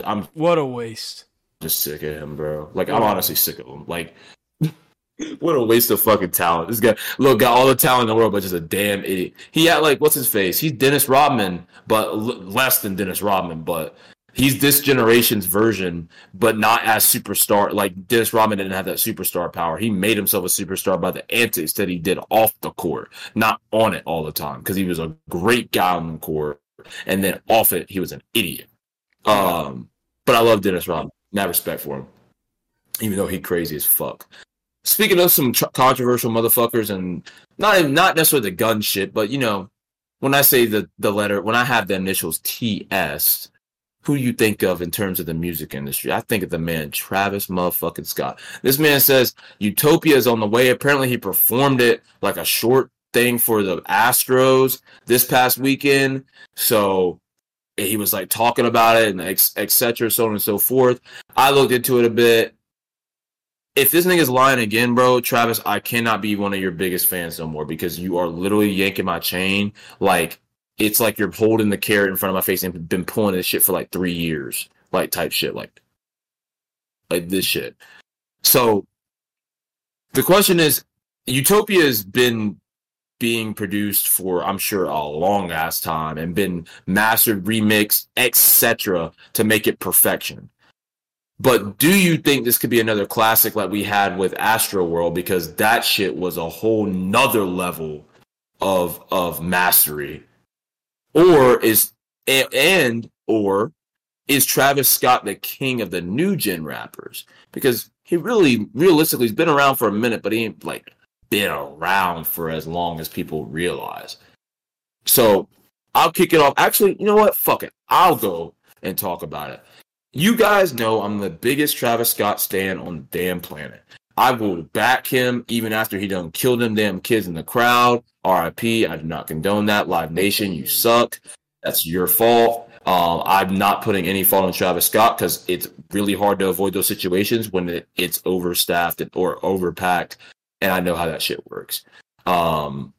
I'm What a waste. just sick of him, bro. Like I'm honestly sick of him. Like, what a waste of fucking talent. This guy, look, got all the talent in the world, but just a damn idiot. He had like, what's his face? He's Dennis Rodman, but l- less than Dennis Rodman. But he's this generation's version, but not as superstar. Like Dennis Rodman didn't have that superstar power. He made himself a superstar by the antics that he did off the court, not on it all the time, because he was a great guy on the court, and then off it, he was an idiot. Um, but I love Dennis Rodman. Mad respect for him, even though he crazy as fuck. Speaking of some tr- controversial motherfuckers, and not not necessarily the gun shit, but you know, when I say the the letter, when I have the initials TS, who do you think of in terms of the music industry? I think of the man Travis motherfucking Scott. This man says Utopia is on the way. Apparently, he performed it like a short thing for the Astros this past weekend. So he was like talking about it and etc. et so on and so forth. I looked into it a bit. If this nigga's lying again, bro, Travis, I cannot be one of your biggest fans no more because you are literally yanking my chain. Like it's like you're holding the carrot in front of my face and been pulling this shit for like three years, like type shit, like like this shit. So the question is, Utopia has been being produced for I'm sure a long ass time and been mastered, remixed, etc. to make it perfection. But do you think this could be another classic like we had with Astroworld? Because that shit was a whole nother level of of mastery. Or is and or is Travis Scott the king of the new gen rappers? Because he really realistically he's been around for a minute, but he ain't like been around for as long as people realize. So I'll kick it off. Actually, you know what? Fuck it. I'll go and talk about it. You guys know I'm the biggest Travis Scott stan on the damn planet. I will back him even after he done killed them damn kids in the crowd. RIP. I do not condone that. Live Nation, you suck. That's your fault. Um, I'm not putting any fault on Travis Scott because it's really hard to avoid those situations when it, it's overstaffed or overpacked, and I know how that shit works. Um,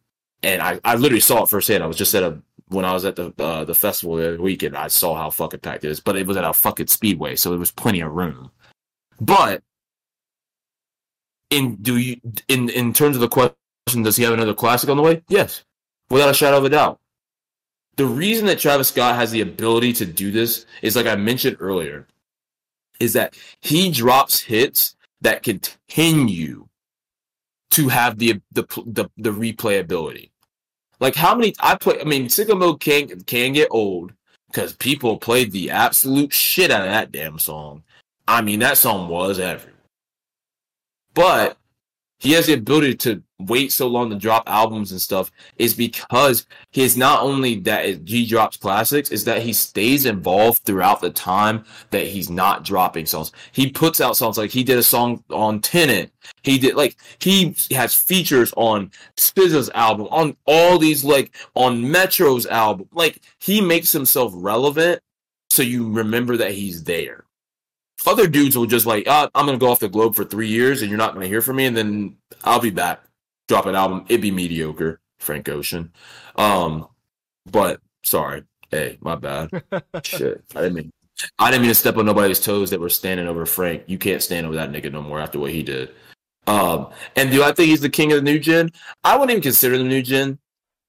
and I, I literally saw it firsthand. I was just at a when I was at the uh, the festival the other weekend. I saw how fucking packed it is, but it was at a fucking speedway, so there was plenty of room. But in do you in in terms of the question, does he have another classic on the way? Yes, without a shadow of a doubt. The reason that Travis Scott has the ability to do this is like I mentioned earlier, is that he drops hits that continue to have the the the, the replayability. Like how many I play? I mean, sicko mode can can get old because people played the absolute shit out of that damn song. I mean, that song was everywhere. But he has the ability to wait so long to drop albums and stuff is because he's not only that he drops classics is that he stays involved throughout the time that he's not dropping songs. He puts out songs like he did a song on Tenet he did like he has features on SZA's album on all these like on Metro's album. Like he makes himself relevant so you remember that he's there other dudes will just like, oh, I'm gonna go off the globe for three years and you're not gonna hear from me, and then I'll be back, drop an album, it'd be mediocre. Frank Ocean, um, but sorry, hey, my bad. Shit, I didn't mean. I didn't mean to step on nobody's toes that were standing over Frank. You can't stand over that nigga no more after what he did. Um, and do I think he's the king of the new gen? I wouldn't even consider the new gen,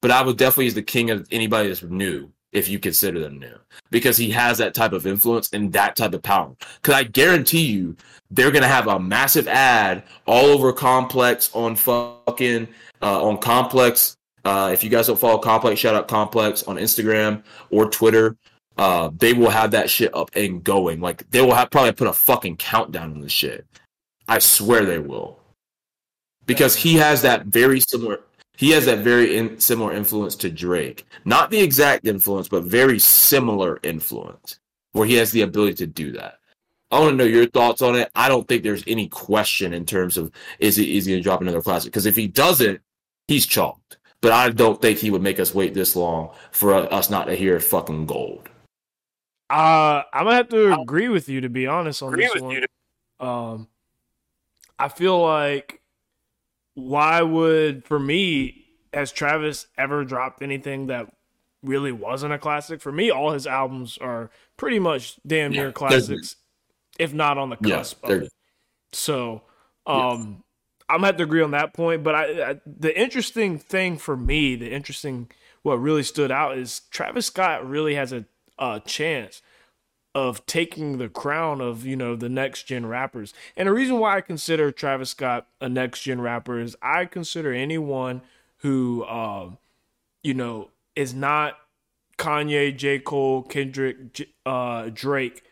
but I would definitely he's the king of anybody that's new if you consider them new because he has that type of influence and that type of power. Because I guarantee you, they're gonna have a massive ad all over Complex on fucking uh, on Complex. Uh, if you guys don't follow Complex, shout out Complex on Instagram or Twitter. Uh, they will have that shit up and going. Like they will have probably put a fucking countdown on the shit. I swear they will, because he has that very similar he has that very in, similar influence to Drake. Not the exact influence, but very similar influence, where he has the ability to do that. I want to know your thoughts on it. I don't think there's any question in terms of is he is he gonna drop another classic? Because if he doesn't, he's chalked. But I don't think he would make us wait this long for us not to hear fucking gold. Uh, I'm gonna have to agree with you to be honest on this one. Um, I feel like why would for me has Travis ever dropped anything that really wasn't a classic? For me, all his albums are pretty much damn near yeah, classics, if not on the cusp yeah, of it. So, um, I'm gonna have to agree on that point. But I, I, the interesting thing for me, the interesting what really stood out is Travis Scott really has a, a chance of taking the crown of you know the next gen rappers. And the reason why I consider Travis Scott a next gen rapper is I consider anyone who um, you know is not Kanye, J. Cole, Kendrick, uh, Drake.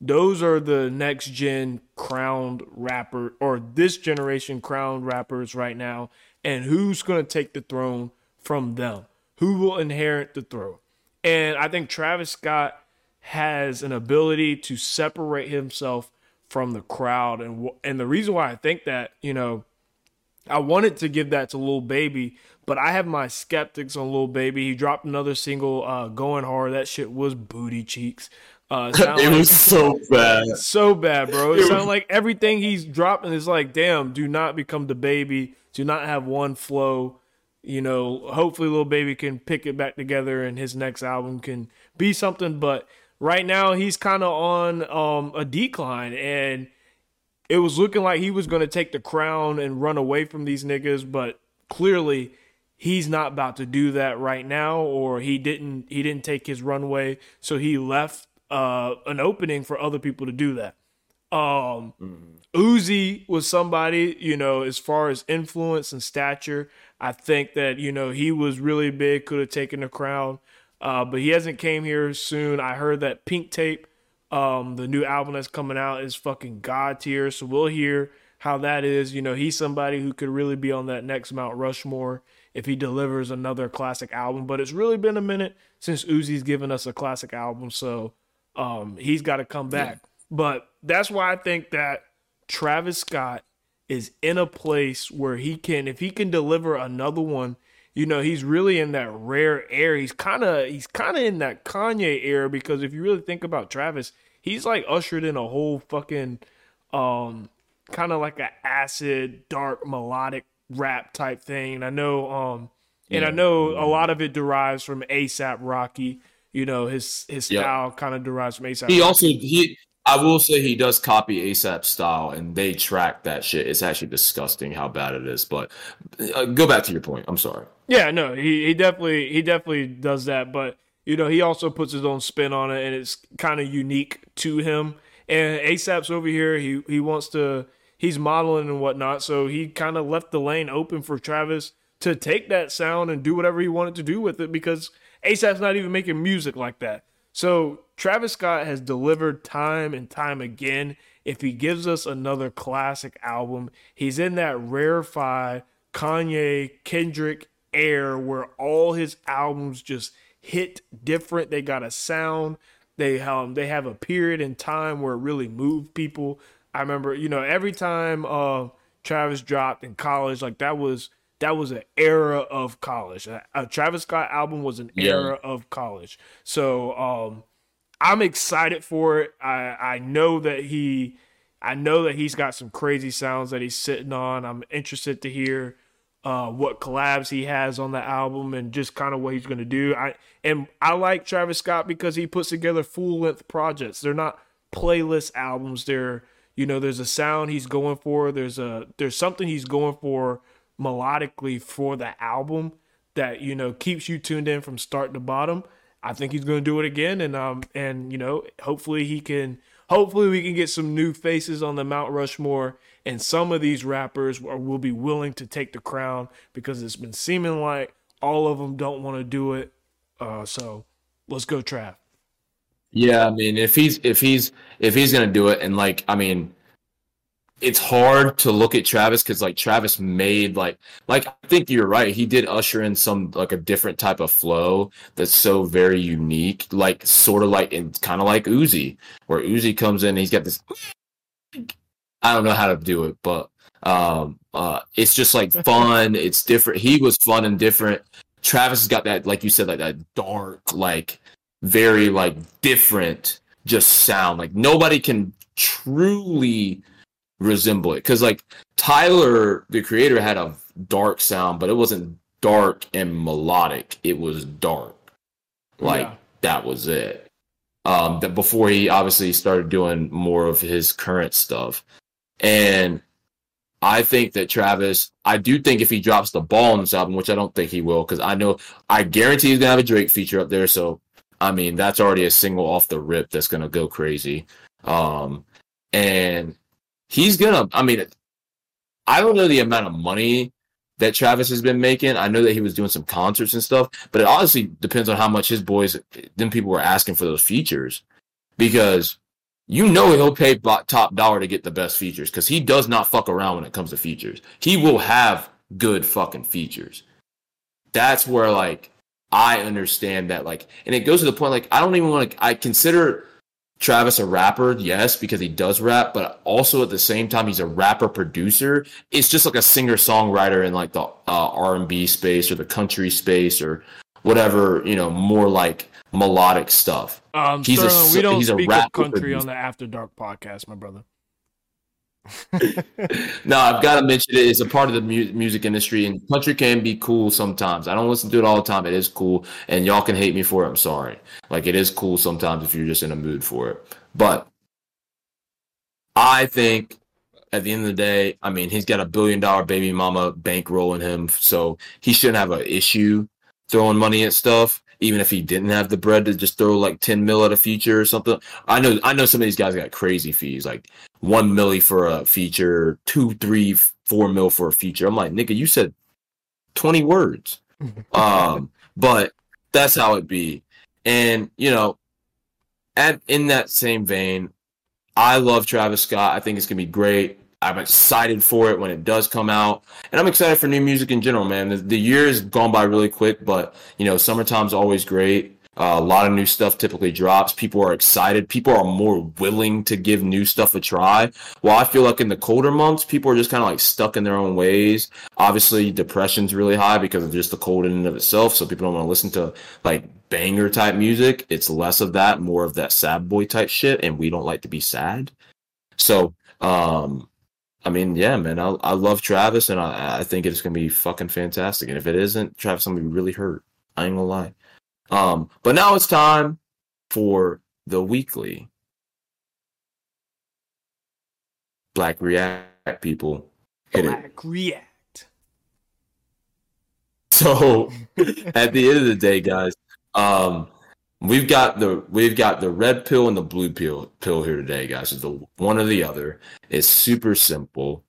Those are the next gen crowned rapper or this generation crowned rappers right now. And who's going to take the throne from them? Who will inherit the throne? And I think Travis Scott has an ability to separate himself from the crowd and and the reason why I think that, you know, I wanted to give that to Lil Baby, but I have my skeptics on Lil Baby. He dropped another single, uh, Going Hard. That shit was booty cheeks. Uh, it like, was so bad. So bad, bro. It, it sounded like everything he's dropping is like, damn, do not become the baby. Do not have one flow. You know, hopefully Lil Baby can pick it back together and his next album can be something. But right now he's kind of on um, a decline and it was looking like he was going to take the crown and run away from these niggas but clearly he's not about to do that right now or he didn't he didn't take his runway so he left uh, an opening for other people to do that um mm-hmm. Uzi was somebody, you know, as far as influence and stature, I think that, you know, he was really big, could have taken the crown. Uh, but he hasn't came here soon. I heard that Pink Tape, um, the new album that's coming out, is fucking god tier. So we'll hear how that is. You know, he's somebody who could really be on that next Mount Rushmore if he delivers another classic album. But it's really been a minute since Uzi's given us a classic album, so um, he's got to come back. But that's why I think that Travis Scott is in a place where he can, if he can deliver another one, you know, he's really in that rare air. He's kind of he's kind of in that Kanye era because if you really think about Travis, he's like ushered in a whole fucking um kind of like an acid, dark, melodic rap type thing. And I know um and I know a lot of it derives from ASAP Rocky. You know, his his style kind of derives from ASAP. He Rocky. also he I will say he does copy ASAP style and they track that shit. It's actually disgusting how bad it is. But uh, go back to your point. I'm sorry. Yeah, no, he, he definitely he definitely does that, but you know, he also puts his own spin on it and it's kind of unique to him. And ASAP's over here, he he wants to he's modeling and whatnot, so he kind of left the lane open for Travis to take that sound and do whatever he wanted to do with it because ASAP's not even making music like that. So Travis Scott has delivered time and time again. If he gives us another classic album, he's in that rarefied Kanye, Kendrick air where all his albums just hit different. They got a sound. They um they have a period in time where it really moved people. I remember, you know, every time uh Travis dropped in college, like that was that was an era of college. A, a Travis Scott album was an Yeah. era of college. So um I'm excited for it. I I know that he I know that he's got some crazy sounds that he's sitting on. I'm interested to hear uh, what collabs he has on the album and just kind of what he's going to do. I and I like Travis Scott because he puts together full length projects. They're not playlist albums. They're you know there's a sound he's going for. There's a there's something he's going for melodically for the album that you know keeps you tuned in from start to bottom. I think he's going to do it again, and um and you know hopefully he can. Hopefully we can get some new faces on the Mount Rushmore, and some of these rappers are, will be willing to take the crown because it's been seeming like all of them don't want to do it. Uh, so let's go, Trav. Yeah, I mean, if he's if he's if he's gonna do it, and like, I mean, it's hard to look at Travis because like Travis made like like I think you're right. He did usher in some like a different type of flow that's so very unique, like sort of like it's kind of like Uzi, where Uzi comes in, and he's got this. I don't know how to do it, but um, uh, it's just like fun. It's different. He was fun and different. Travis has got that, like you said, like that dark, like very like different just sound like nobody can truly resemble it because like tyler the creator had a dark sound but it wasn't dark and melodic it was dark like Yeah. that was it um that before he obviously started doing more of his current stuff and I think that Travis, I do think if he drops the ball on this album, which I don't think he will, because I know I guarantee he's gonna have a Drake feature up there. So I mean, that's already a single off the rip that's gonna go crazy. Um, and he's gonna. I mean, I don't know the amount of money that Travis has been making. I know that he was doing some concerts and stuff, but it honestly depends on how much his boys, then people were asking for those features, because you know he'll pay top dollar to get the best features because he does not fuck around when it comes to features. He will have good fucking features. That's where like I understand that like, and it goes to the point like I don't even want to. I consider Travis a rapper, yes, because he does rap, but also at the same time he's a rapper producer. It's just like a singer songwriter in like the uh, R and B space or the country space or whatever you know, more like melodic stuff. Um, He's a Sterling, we don't he's a speak rapper of country on the After Dark podcast, my brother. No, I've got to mention it. It's a part of the mu- music industry, and country can be cool sometimes. I don't listen to it all the time. It is cool, and y'all can hate me for it. I'm sorry. Like it is cool sometimes if you're just in a mood for it. But I think at the end of the day, I mean, he's got a billion dollar baby mama bankrolling him, so he shouldn't have an issue throwing money at stuff. Even if he didn't have the bread to just throw like ten mil at a feature or something, I know I know some of these guys got crazy fees, like one milli for a feature, two, three, four mil for a feature. I'm like, nigga, you said twenty words. um, but that's how it be. And you know, at in that same vein, I love Travis Scott. I think it's gonna be great. I'm excited for it when it does come out, and I'm excited for new music in general, man. The, the year has gone by really quick, but you know, summertime's always great. Uh, a lot of new stuff typically drops. People are excited. People are more willing to give new stuff a try. While I feel like in the colder months, people are just kind of like stuck in their own ways. Obviously, depression's really high because of just the cold in and of itself. So people don't want to listen to like banger type music. It's less of that, more of that sad boy type shit. And we don't like to be sad. So, um, I mean, yeah, man, I, I love Travis and I, I think it's going to be fucking fantastic. And if it isn't, Travis, I'm going to be really hurt. I ain't going to lie. Um, but now it's time for the weekly Black React people. Hit Black it. React. So at the end of the day, guys, um, we've got the we've got the red pill and the blue pill pill here today, guys. It's the one or the other. It's super simple.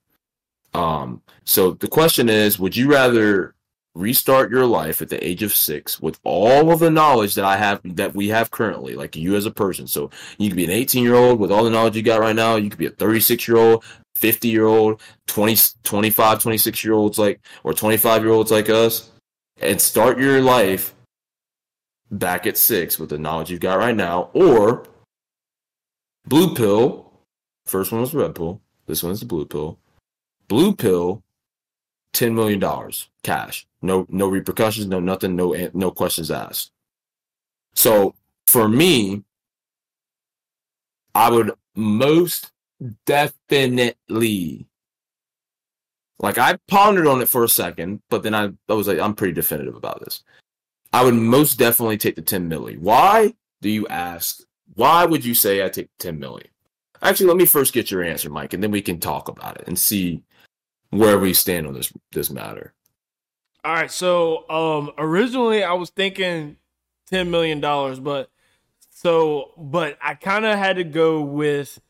Um, so the question is, would you rather restart your life at the age of six with all of the knowledge that I have that we have currently, like you as a person. So you could be an 18 year old with all the knowledge you got right now. You could be a 36 year old, 50 year old, 20, 25, 26 year olds like, or 25 year olds like us and start your life back at six with the knowledge you've got right now, or blue pill. First one was red pill. This one's the blue pill. Blue pill, ten million dollars cash. No, no repercussions. No nothing. No, no questions asked. So for me, I would most definitely like I pondered on it for a second, but then I, I was like, I'm pretty definitive about this. I would most definitely take the 10 milli. Why do you ask? Why would you say I take 10 milli? Actually, let me first get your answer, Mike, and then we can talk about it and see where we stand on this this matter. All right. So um originally I was thinking ten million dollars, but so but I kind of had to go with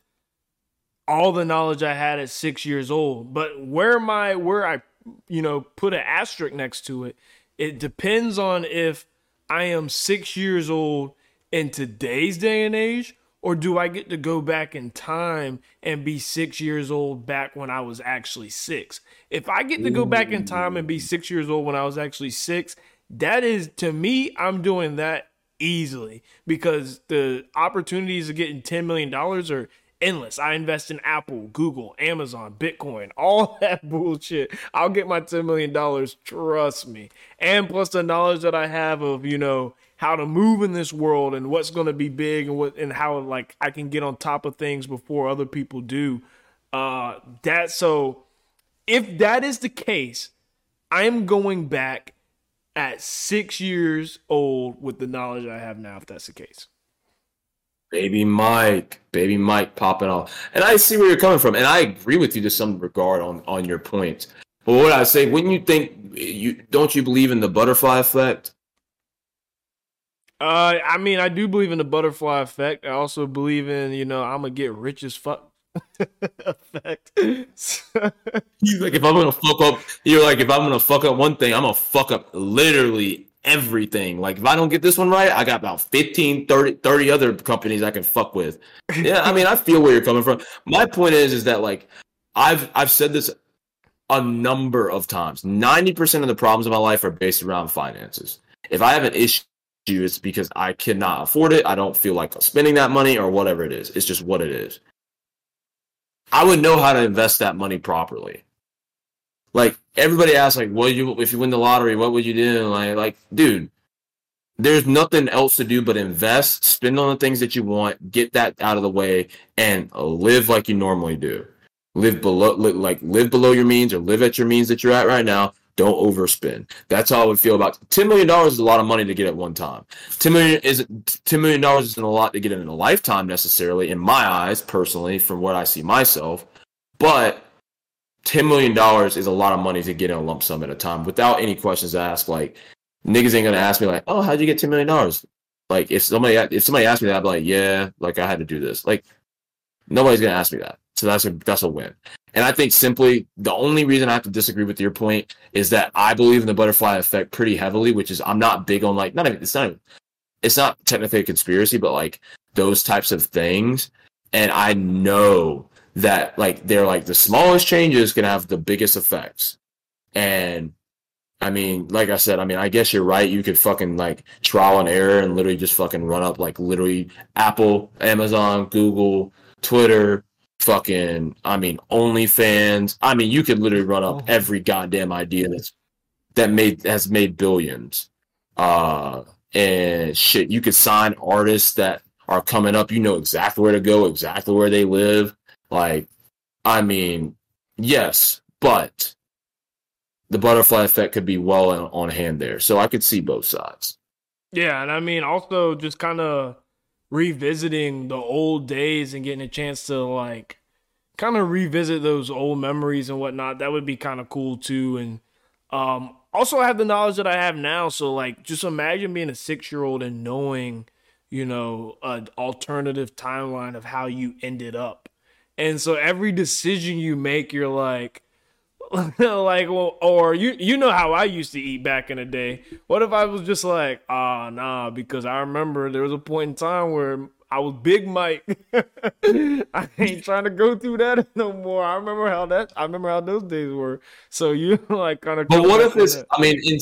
all the knowledge I had at six years old. But where my where I you know put an asterisk next to it, it depends on if I am six years old in today's day and age, or do I get to go back in time and be six years old back when I was actually six? If I get to go back in time and be six years old when I was actually six, that is to me, I'm doing that easily because the opportunities of getting $10 million are endless. I invest in Apple, Google, Amazon, Bitcoin, all that bullshit. I'll get my $10 million, trust me. And plus the knowledge that I have of, you know, how to move in this world and what's going to be big and what and how like I can get on top of things before other people do. Uh that so if that is the case, I am going back at 6 years old with the knowledge I have now if that's the case. Baby Mike, baby Mike popping off. And I see where you're coming from. And I agree with you to some regard on, on your point. But what I say, wouldn't you think you don't you believe in the butterfly effect? Uh I mean I do believe in the butterfly effect. I also believe in, you know, I'm gonna get rich as fuck effect. you like if I'm gonna fuck up you're like if I'm gonna fuck up one thing, I'm gonna fuck up literally everything. Like if I don't get this one right, I got about 15, 30, 30 other companies I can fuck with. Yeah, I mean, I feel where you're coming from. My point is, is that like I've I've said this a number of times. 90% of the problems in my life are based around finances. If I have an issue, it's because I cannot afford it. I don't feel like spending that money or whatever it is. It's just what it is. I would know how to invest that money properly like everybody asks like what you if you win the lottery what would you do? Like like dude there's nothing else to do but invest spend on the things that you want get that out of the way and live like you normally do. Live below like live below your means or live at your means that you're at right now. Don't overspend. That's how i would feel about $10 million is a lot of money to get at one time. 10 million isn't $10 million isn't a lot to get in a lifetime necessarily in my eyes personally from what i see myself. But ten million dollars is a lot of money to get in a lump sum at a time without any questions asked. Like niggas ain't gonna ask me like, "Oh, how'd you get ten million dollars?" Like if somebody if somebody asked me that, I'd be like, "Yeah, like I had to do this." Like nobody's gonna ask me that, so that's a that's a win. And I think simply the only reason I have to disagree with your point is that I believe in the butterfly effect pretty heavily, which is I'm not big on like not even it's not even, it's not technically a conspiracy, but like those types of things. And I know that like they're like the smallest changes can have the biggest effects. And I mean, like I said, I mean, I guess you're right. You could fucking like trial and error and literally just fucking run up like literally Apple, Amazon, Google, Twitter, fucking, I mean, OnlyFans. I mean, you could literally run up Oh. every goddamn idea that's that made has made billions. Uh, and shit, you could sign artists that are coming up. You know exactly where to go, exactly where they live. Like, I mean, yes, but the butterfly effect could be well on, hand there. So I could see both sides. Yeah, and I mean also just kind of revisiting the old days and getting a chance to like kind of revisit those old memories and whatnot. That would be kind of cool too. And um, also I have the knowledge that I have now. So like, just imagine being a six year old and knowing, you know, an alternative timeline of how you ended up. And so every decision you make, you're like, like well, or you you know how I used to eat back in the day. What if I was just like, ah, nah, because I remember there was a point in time where I was Big Mike. I ain't trying to go through that no more. I remember how that. I remember how those days were. So you like kind of. But what if it's? I mean, in,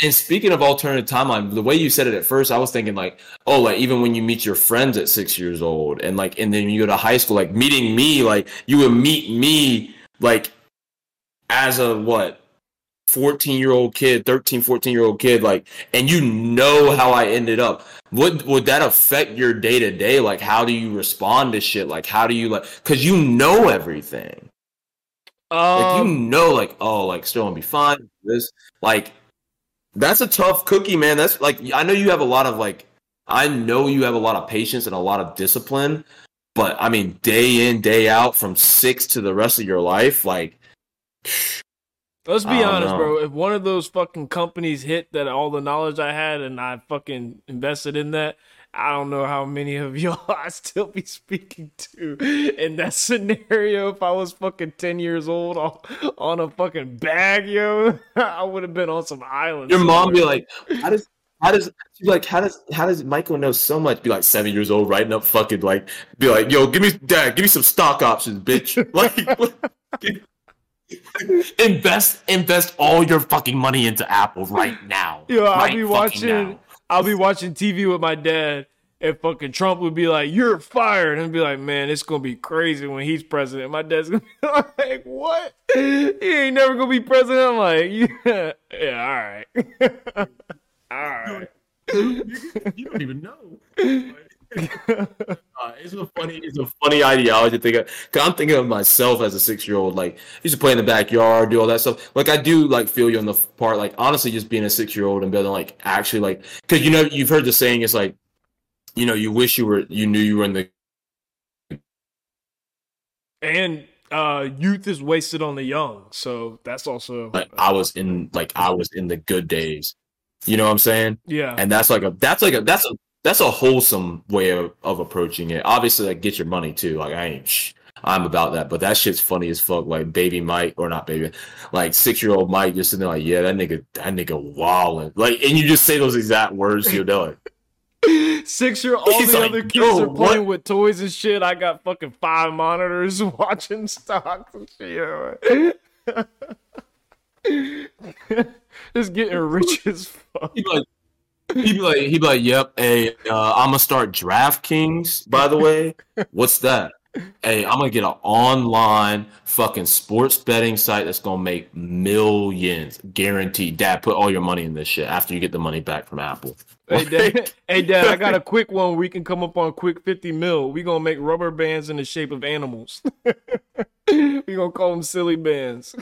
and speaking of alternative timeline, the way you said it at first, I was thinking like, oh, like even when you meet your friends at six years old, and like, and then you go to high school, like meeting me, like you would meet me, like as a what 14 year old kid 13 14 year old kid like and you know how i ended up. Would would that affect your day to day like how do you respond to shit? Like how do you like because you know everything. Oh like you Um, know like oh like still gonna be fine this like that's a tough cookie man that's like i know you have a lot of like i know you have a lot of patience and a lot of discipline but i mean day in day out from six to the rest of your life like Let's be honest, know. bro. If one of those fucking companies hit that all the knowledge I had and I fucking invested in that, I don't know how many of y'all I still be speaking to in that scenario. If I was fucking ten years old on, on a fucking bag, yo, I would have been on some island. Your mom be like, how does how does like how does how does Michael know so much? Be like seven years old, writing up fucking like be like, yo, give me dad, give me some stock options, bitch. Like invest invest all your fucking money into Apple right now. Yo, I'll be watching. now. I'll be watching TV with my dad, and fucking Trump would be like, "You're fired," and be like, "Man, it's gonna be crazy when he's president." My dad's gonna be like, "What? He ain't never gonna be president." I'm like, "Yeah, yeah, all right, all right." you don't even know. Uh, it's a funny, it's a funny ideology to think of. Cause I'm thinking of myself as a six year old. Like, I used to play in the backyard, do all that stuff. Like, I do like feel you on the part. Like, honestly, just being a six year old and being like actually like, cause you know you've heard the saying. It's like, you know, you wish you were, you knew you were in the. And uh, youth is wasted on the young, so that's also Like, I was in, like, I was in the good days. You know what I'm saying? yeah. and that's like a that's like a that's a that's a wholesome way of, of approaching it. Obviously, like get your money too. Like I ain't I'm about that, but that shit's funny as fuck. Like baby Mike or not baby, like six year old Mike just sitting there like, yeah, that nigga, that nigga wilding. Like, and you just say those exact words your dad. Like, Six year old. all He's the like, other kids are playing what?" with toys and shit. I got fucking five monitors watching stocks and shit. Just getting rich as fuck. He'd be like, he'd be like, he'd be like, yep, hey, uh, I'm gonna start DraftKings. By the way, what's that? Hey, I'm gonna get an online fucking sports betting site that's gonna make millions, guaranteed. Dad, put all your money in this shit after you get the money back from Apple. Hey dad, hey dad, I got a quick one. We can come up on quick fifty mil. We gonna make rubber bands in the shape of animals. we gonna call them Silly Bandz.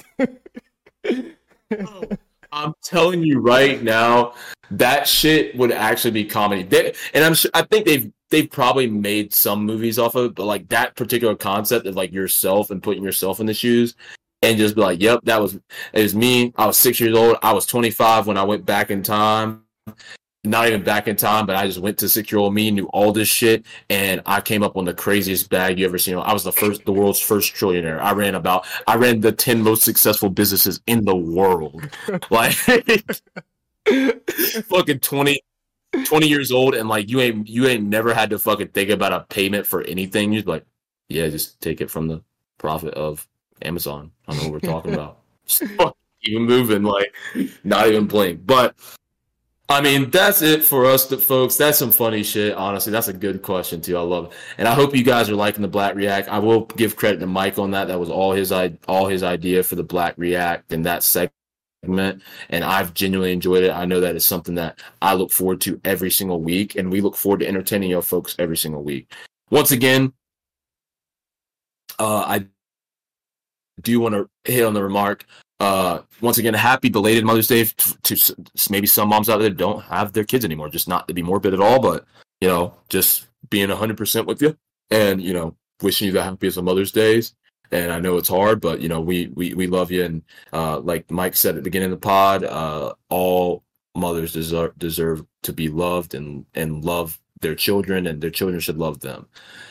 I'm telling you right now, that shit would actually be comedy. They, and I'm sure, I think they've they've probably made some movies off of it, but like that particular concept of like yourself and putting yourself in the shoes and just be like, yep, that was it was me. I was six years old. I was 25 when I went back in time. Not even back in time, but I just went to old me, knew all this shit, and I came up on the craziest bag you ever seen. I was the first, the world's first trillionaire. I ran about, I ran the 10 most successful businesses in the world. Like, fucking 20, 20 years old, and like, you ain't, you ain't never had to fucking think about a payment for anything. You're like, yeah, just take it from the profit of Amazon. I don't know what we're talking about. Just fuck- even moving, like not even playing, But I mean, that's it for us, folks. That's some funny shit. Honestly, that's a good question too. I love it, and I hope you guys are liking the Black React. I will give credit to Mike on that. That was all his all his idea for the Black React and that segment, and I've genuinely enjoyed it. I know that it's something that I look forward to every single week, and we look forward to entertaining your folks every single week. Once again, uh, I do want to hit on the remark uh, once again, happy belated Mother's Day to, to, maybe some moms out there don't have their kids anymore. Just not to be morbid at all, but you know, just being hundred percent with you, and you know, wishing you the happiest of Mother's Days. And I know it's hard, but you know, we we we love you. And uh, like Mike said at the beginning of the pod, uh, all mothers deserve deserve to be loved and and love their children, and their children should love them.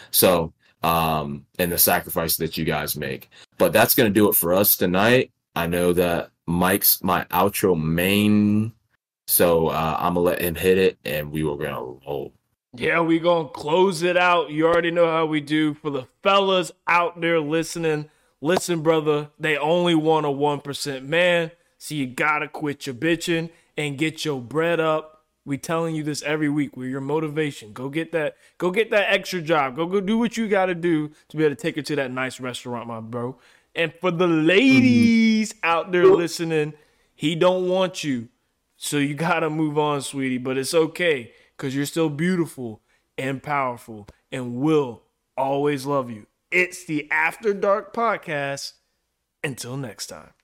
So, um, and the sacrifice that you guys make. But that's gonna do it for us tonight. I know that Mike's my outro main, so uh, I'm gonna let him hit it, and we were gonna roll. Yeah, we gonna close it out. You already know how we do. For the fellas out there listening, listen, brother, they only want a one percent man, so you gotta quit your bitching and get your bread up. We telling you this every week. We're your motivation. Go get that. Go get that extra job. Go go do what you got to do to be able to take it to that nice restaurant, my bro. And for the ladies out there listening, he don't want you. So you got to move on, sweetie, but it's okay cuz you're still beautiful and powerful and will always love you. It's the After Dark podcast. Until next time.